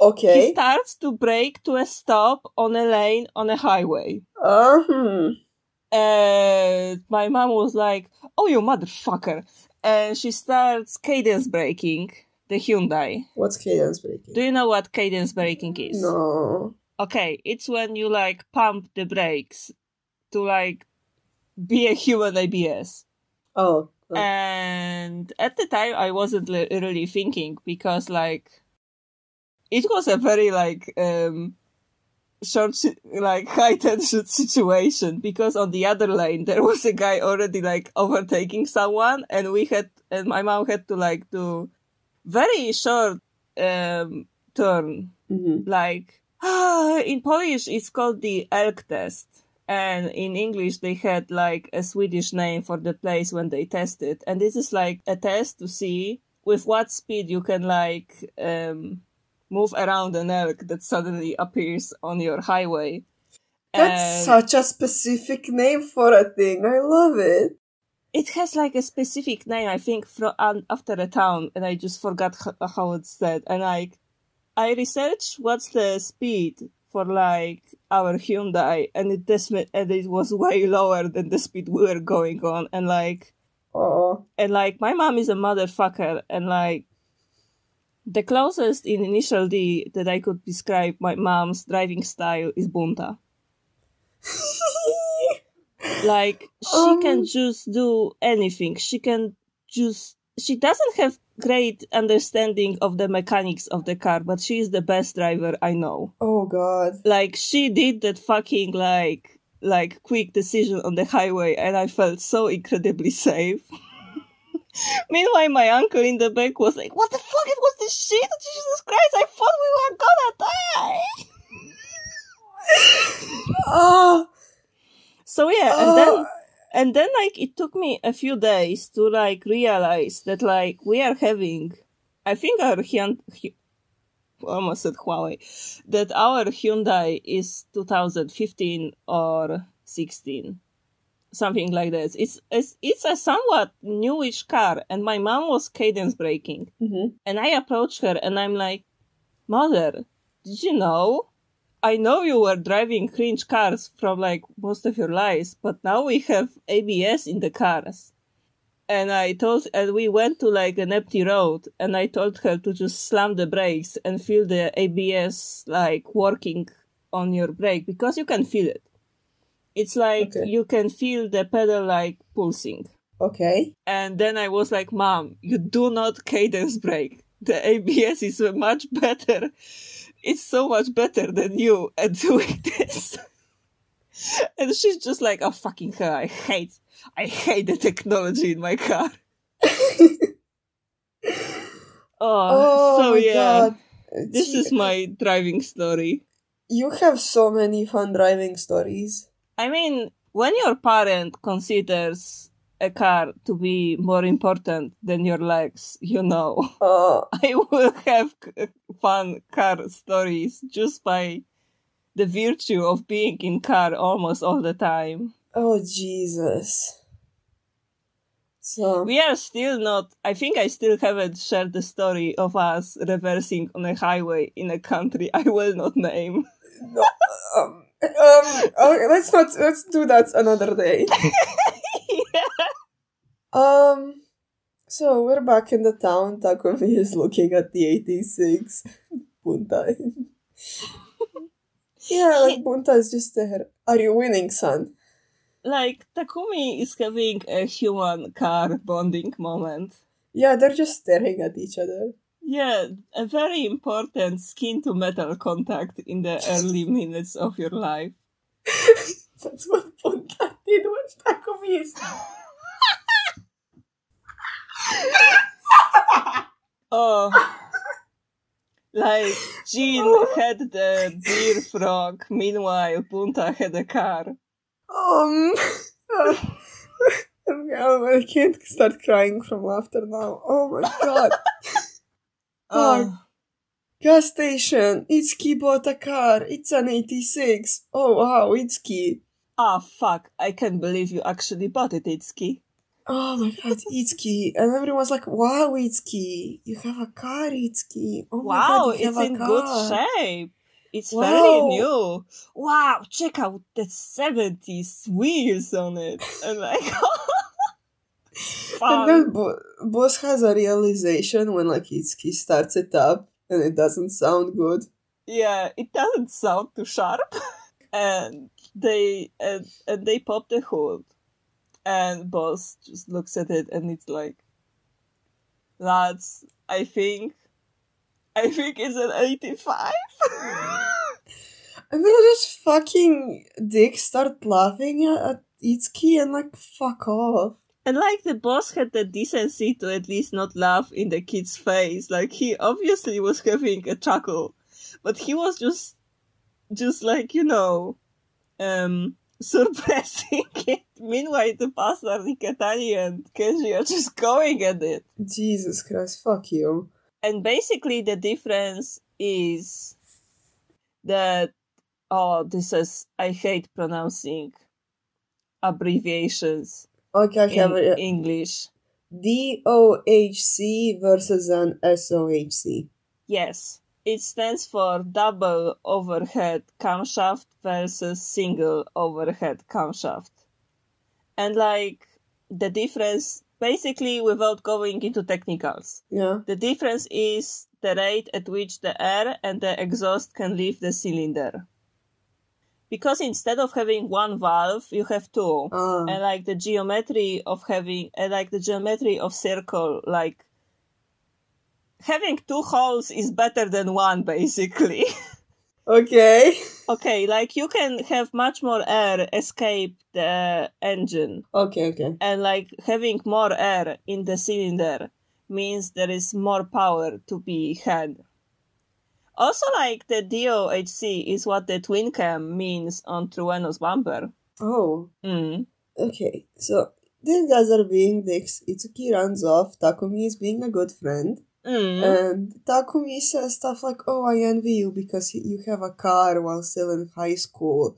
Okay. He starts to brake to a stop on a lane on a highway. Uh hmm. And my mom was like, "Oh, you motherfucker!" And she starts cadence braking the Hyundai. What's cadence breaking? Do you know what cadence braking is? No. Okay, it's when you like pump the brakes to like be a human ABS. Oh. uh, And at the time, I wasn't li- really thinking because like it was a very like um short like high tension situation because on the other lane there was a guy already like overtaking someone and we had and my mom had to like do very short um turn mhm. like in Polish it's called the elk test and in English they had like a Swedish name for the place when they tested and this is like a test to see with what speed you can like um move around an elk that suddenly appears on your highway That's And such a specific name for a thing. I love it. it has like a specific name i think from um, after a town and i just forgot h- how it's said and like i researched what's the speed for like our hyundai and it and it was way lower than the speed we were going on and like Oh. and like my mom is a motherfucker and like the closest in initial d that i could describe my mom's driving style is bunta like she Um. can just do anything she can just she doesn't have great understanding of the mechanics of the car but she is the best driver i know. Oh god. like she did that fucking like like quick decision on the highway and i felt so incredibly safe. Meanwhile my uncle in the back was like what the fuck? It was this shit? Jesus christ i thought we were gonna die. Oh. so yeah and then ah. And then like it took me a few days to like realize that like we are having i think our Hyun- Hy- almost said huawei that our hyundai is 2015 or 16 something like that it's it's, it's a somewhat newish car and my mom was cadence braking. Hmm and i approached her and i'm like mother did you know I know you were driving cringe cars from like most of your lives, but now we have ABS in the cars. And I told, and we went to like an empty road, and I told her to just slam the brakes and feel the ABS like working on your brake because you can feel it. It's like Okay. you can feel the pedal like pulsing. Okay. And then I was like, Mom, you do not cadence brake. the ABS is much better. It's so much better than you at doing this. and she's just like, oh fucking hell, I hate, I hate the technology in my car. Oh, oh, so yeah, God. this Gee, is my driving story. You have so many fun driving stories. I mean, when your parent considers a car to be more important than your legs, you know, Oh, I will have fun car stories just by the virtue of being in car almost all the time. oh Jesus. So We are still not, I think I still haven't shared the story of us reversing on a highway in a country I will not name. no, um, um, okay, let's not let's do that another day. Um, so we're back in the town. Takumi is looking at the 86 Bunta. yeah, like Bunta is just there. Are you winning, son? like, Takumi is having a human car bonding moment. Yeah, they're just staring at each other. Yeah, a very important skin to metal contact in the early minutes of your life. That's what Bunta did with Takumi. Is- Oh, like Jean had the beer frog, meanwhile Bunta had a car. Um, oh, I can't start crying from laughter now. Oh my god. Oh, Gas station. Itsuki bought a car. It's an 86. Oh wow, Itsuki. ah, fuck! I can't believe you actually bought it, Itsuki. Oh my god, Itsuki. And everyone's like, wow, Itsuki. You have a car, Itsuki. Oh Wow, god, it's in good shape. It's Wow. very new. Wow, check out the 70s wheels on it. Oh and like, And then Bo- Boss has a realization when like Itsuki starts it up and it doesn't sound good. yeah, it doesn't sound too sharp. and they and, and they pop the hood, and boss just looks at it and it's like, that's I think, I think it's an eighty-five. And then just fucking Dick start laughing at, at Itsuki and like, fuck off. and like the boss had the decency to at least not laugh in the kid's face. Like he obviously was having a chuckle, but he was just, just like you know, um, suppressing it. Meanwhile, the pastor Iketani and Kenji are just going at it. Jesus Christ, fuck you. And basically, the difference is that oh, this is I hate pronouncing abbreviations Okay, I have in it. Uh, English. DOHC versus an SOHC. Yes, it stands for double overhead camshaft versus single overhead camshaft. And like the difference, basically, without going into technicals, Yeah. the difference is the rate at which the air and the exhaust can leave the cylinder. Because instead of having one valve, you have two. Ah. And like the geometry of having, and like the geometry of circle, like having two holes is better than one, basically. Okay. okay, like you can have much more air escape the engine, Okay, okay. and like having more air in the cylinder means there is more power to be had. Also, like the DOHC is what the twin cam means on Trueno's bumper. Oh. Mm. Okay. So these guys are being dicks. Itsuki runs off. Takumi is being a good friend. Mm. And Takumi says stuff like, Oh, I envy you because you have a car while still in high school.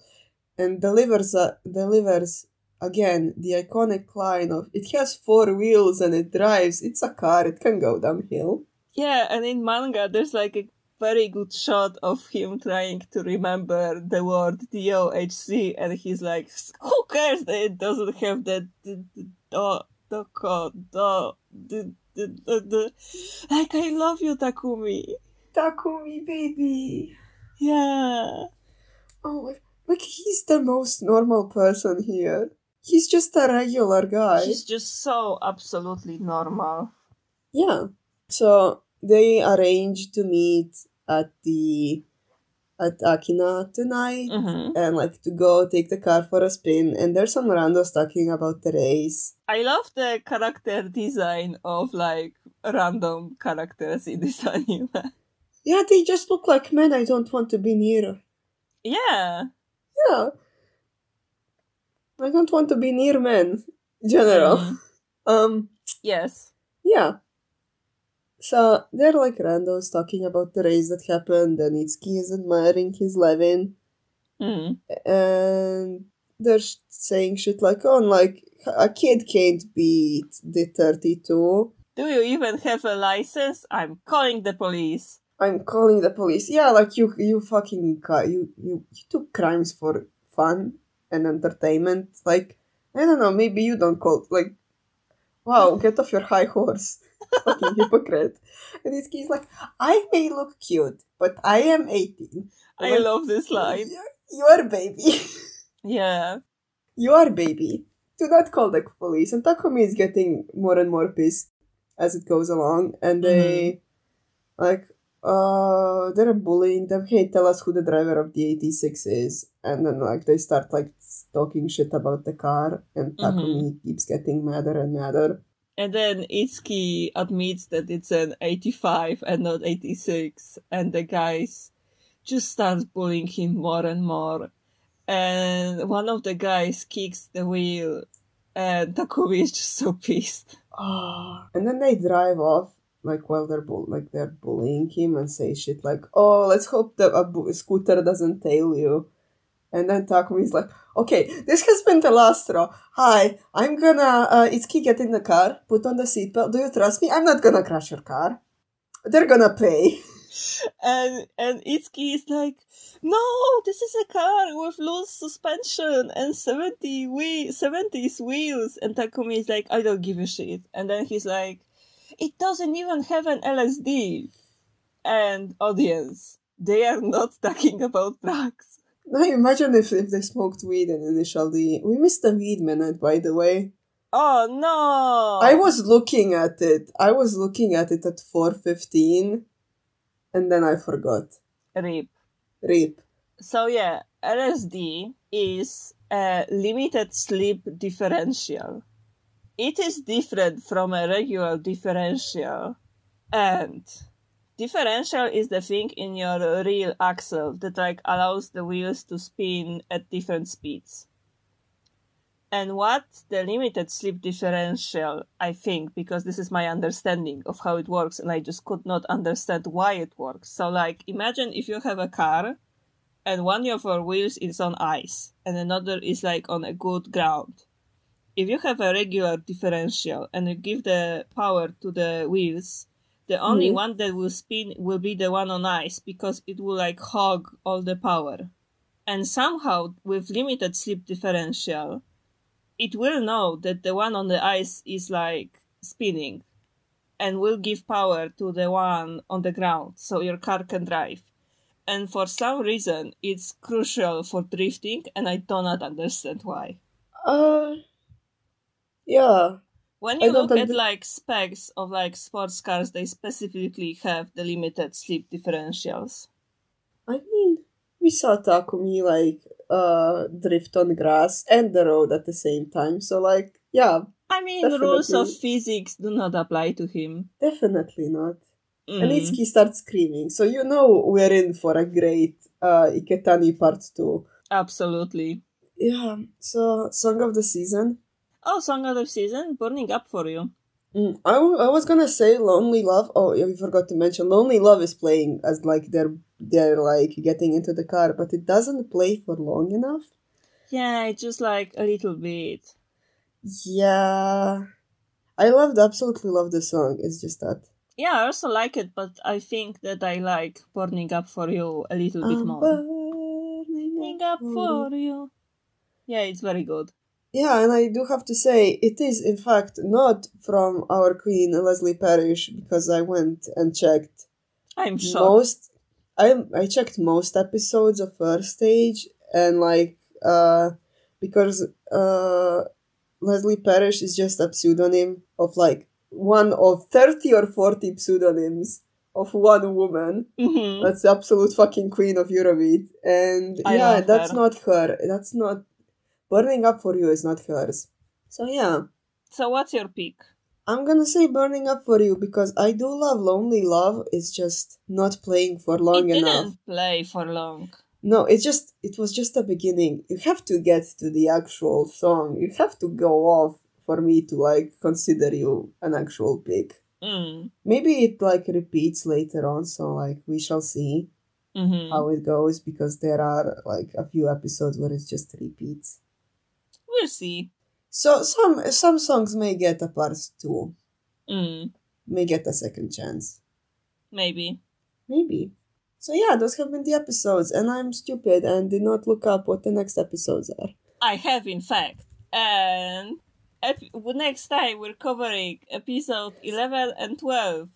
And delivers, a, delivers again the iconic line of, It has four wheels and it drives. It's a car. It can go downhill. Yeah, and in manga, there's like a very good shot of him trying to remember the word DOHC, and he's like, "Who cares that it doesn't have that the the the the co- the the the the the like I love you, Takumi." Takumi, baby. Yeah, Oh, like he's the most normal person here. He's just a regular guy. he's just so absolutely normal. Yeah. So they arrange to meet at the at Akina tonight hmm and like to go take the car for a spin and there's some randos talking about the race. I love the character design of like random characters in this anime. Yeah, they just look like men I don't want to be near. yeah. Yeah. I don't want to be near men general. Mhm. Um Yes. yeah. So they're like randos talking about the race that happened and Itsuki is admiring his Levin Mm. and they're saying shit like, oh, like a kid can't beat the 32. Do you even have a license? I'm calling the police. I'm calling the police. Yeah, like you, you fucking, you, you, you took crimes for fun and entertainment. Like, I don't know, maybe you don't call, like, wow, get off your high horse. Fucking hypocrite. And this kid's like, I may look cute, but I am 18. I Like, love this line. You're, you're baby. Yeah. You are a baby. Do not call the police. And Takumi is getting more and more pissed as it goes along. And they, like, uh, they're bullying them. Hey, tell us who the driver of the 86 is. And then, like, they start, like, talking shit about the car. And Takumi keeps getting madder and madder. And then Itsuki admits that it's an 85 and not 86. And the guys just start bullying him more and more. And one of the guys kicks the wheel. And Takumi is just so pissed. Ah. And then they drive off. Like while they're bull- like they're bullying him and say shit like, "Oh, let's hope the bu- scooter doesn't tail you." And then Takumi is like, okay, this has been the last straw. Hi, I'm gonna, uh, Itsuki get in the car, put on the seatbelt. Do you trust me? I'm not gonna crash your car. They're gonna pay. And and Itsuki is like, no, this is a car with loose suspension and 70 wheel, 70s wheels. And Takumi is like, I don't give a shit. And then he's like, it doesn't even have an LSD. And audience, they are not talking about drugs. Now imagine if, if they smoked weed in Initial D. We missed the weed minute, by the way. Oh no! I was looking at it. I was looking at it at 4.15, and then I forgot. Rip. Rip. So yeah, LSD is a limited slip differential. It is different from a regular differential, and differential is the thing in your rear axle that like allows the wheels to spin at different speeds. And what the limited slip differential, I think, because this is my understanding of how it works, and I just could not understand why it works. So, like, imagine if you have a car and one of your wheels is on ice and another is like on a good ground. If you have a regular differential and you give the power to the wheels, the only Mhm. one that will spin will be the one on ice because it will like hog all the power. And somehow with limited slip differential, it will know that the one on the ice is like spinning and will give power to the one on the ground so your car can drive. And for some reason, it's crucial for drifting, and I do not understand why. Uh, yeah. When you look at like specs of like sports cars, they specifically have the limited slip differentials. I mean, we saw Takumi like uh drift on grass and the road at the same time. So like, yeah, I mean, the rules of physics do not apply to him. definitely not. And Mm. Itsuki starts screaming. So you know we're in for a great uh Iketani part two. Absolutely. Yeah. So song of the season. Oh, song of the season, burning up for you. Mm, I, w- I was gonna say Lonely Love. Oh, yeah, we forgot to mention Lonely Love is playing as like they're they're like getting into the car, but it doesn't play for long enough. Yeah, it's just like a little bit. Yeah, I loved absolutely love the song. It's just that Yeah, I also like it, but I think that I like burning up for you a little bit I'm more. burning up for you. Yeah, it's very good. Yeah, and I do have to say, it is in fact not from our queen Leslie Parrish because I went and checked I'm shocked. most. I I checked most episodes of First Stage and like uh because uh Leslie Parrish is just a pseudonym of like one of thirty or forty pseudonyms of one woman. hmm That's the absolute fucking queen of Eurobeat. And I yeah, that's her. not her. That's not Burning Up for You is not hers. So yeah. So what's your pick? I'm gonna say Burning Up for You because I do love Lonely Love. It's just not playing for long it enough. didn't play for long. No, it's just it was just a beginning. You have to get to the actual song. You have to go off for me to like consider you an actual pick. Mm. Maybe it like repeats later on, so like we shall see hmm how it goes because there are like a few episodes where it's just repeats. We'll see. So some some songs may get a part two, Mm. may get a second chance. Maybe. Maybe. So yeah, those have been the episodes, and I'm stupid and did not look up what the next episodes are. I have, in fact. And ep- next time we're covering episode 11 and 12.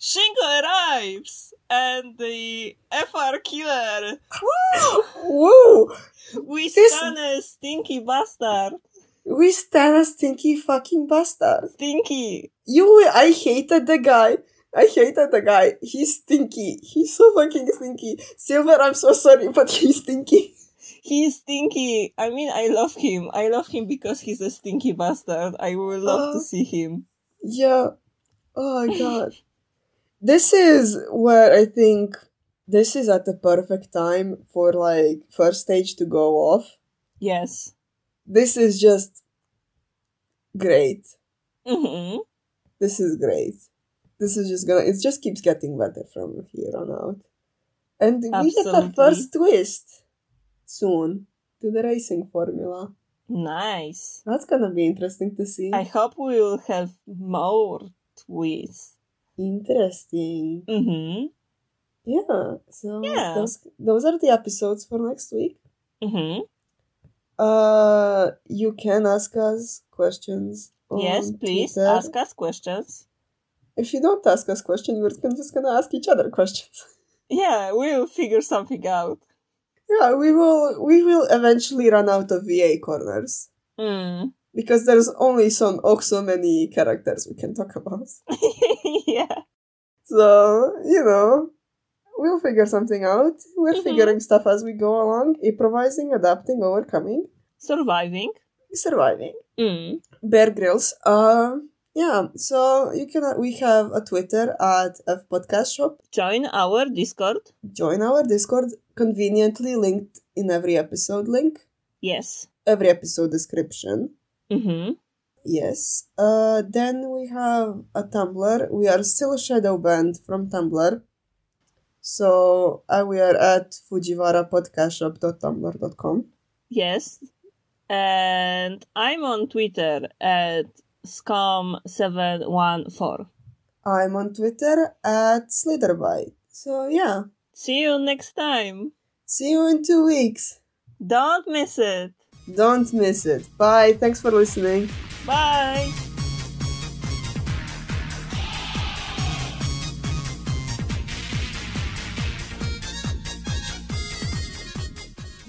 Shingo arrives! And the FR killer! Woo! Woo! We This- stun a stinky bastard! We stand a stinky fucking bastard. Stinky! You, I hated the guy. I hated the guy. He's stinky. He's so fucking stinky. Silver, I'm so sorry, but he's stinky. He's stinky! I mean, I love him. I love him because he's a stinky bastard. I would love to Oh. see him. Yeah. Oh my god. This is where I think this is at the perfect time for like first stage to go off. Yes. This is just great. hmm This is great. This is just gonna it just keeps getting better from here on out. And we get the first twist soon to the racing formula. Nice. That's gonna be interesting to see. I hope we will have more twists. Interesting. Mm-hmm. Yeah. So Yeah. those those are the episodes for next week. Mm-hmm. Uh you can ask us questions. on Yes, please Twitter. ask us questions. If you don't ask us questions, we're just gonna ask each other questions. Yeah, we'll figure something out. yeah, we will we will eventually run out of VA corners. Mm. Because there's only so oh, so many characters we can talk about. yeah. So, you know, we'll figure something out. We're Mhm. figuring stuff as we go along, improvising, adapting, overcoming, Surviving. surviving. Mm. Bear Grylls. Uh, yeah. So you can. We have a Twitter at F Podcast Shop. Join our Discord. Join our Discord, conveniently linked in every episode link, Yes. every episode description. Mm-hmm. Yes. Uh, then we have a Tumblr. We are still shadow banned from Tumblr. So uh, we are at fujiwarapodcastshop.tumblr.com. Yes. And I'm on Twitter at scum714. I'm on Twitter at Slitherbite. So yeah. See you next time. See you in two weeks. Don't miss it. Don't miss it. Bye. Thanks for listening. Bye.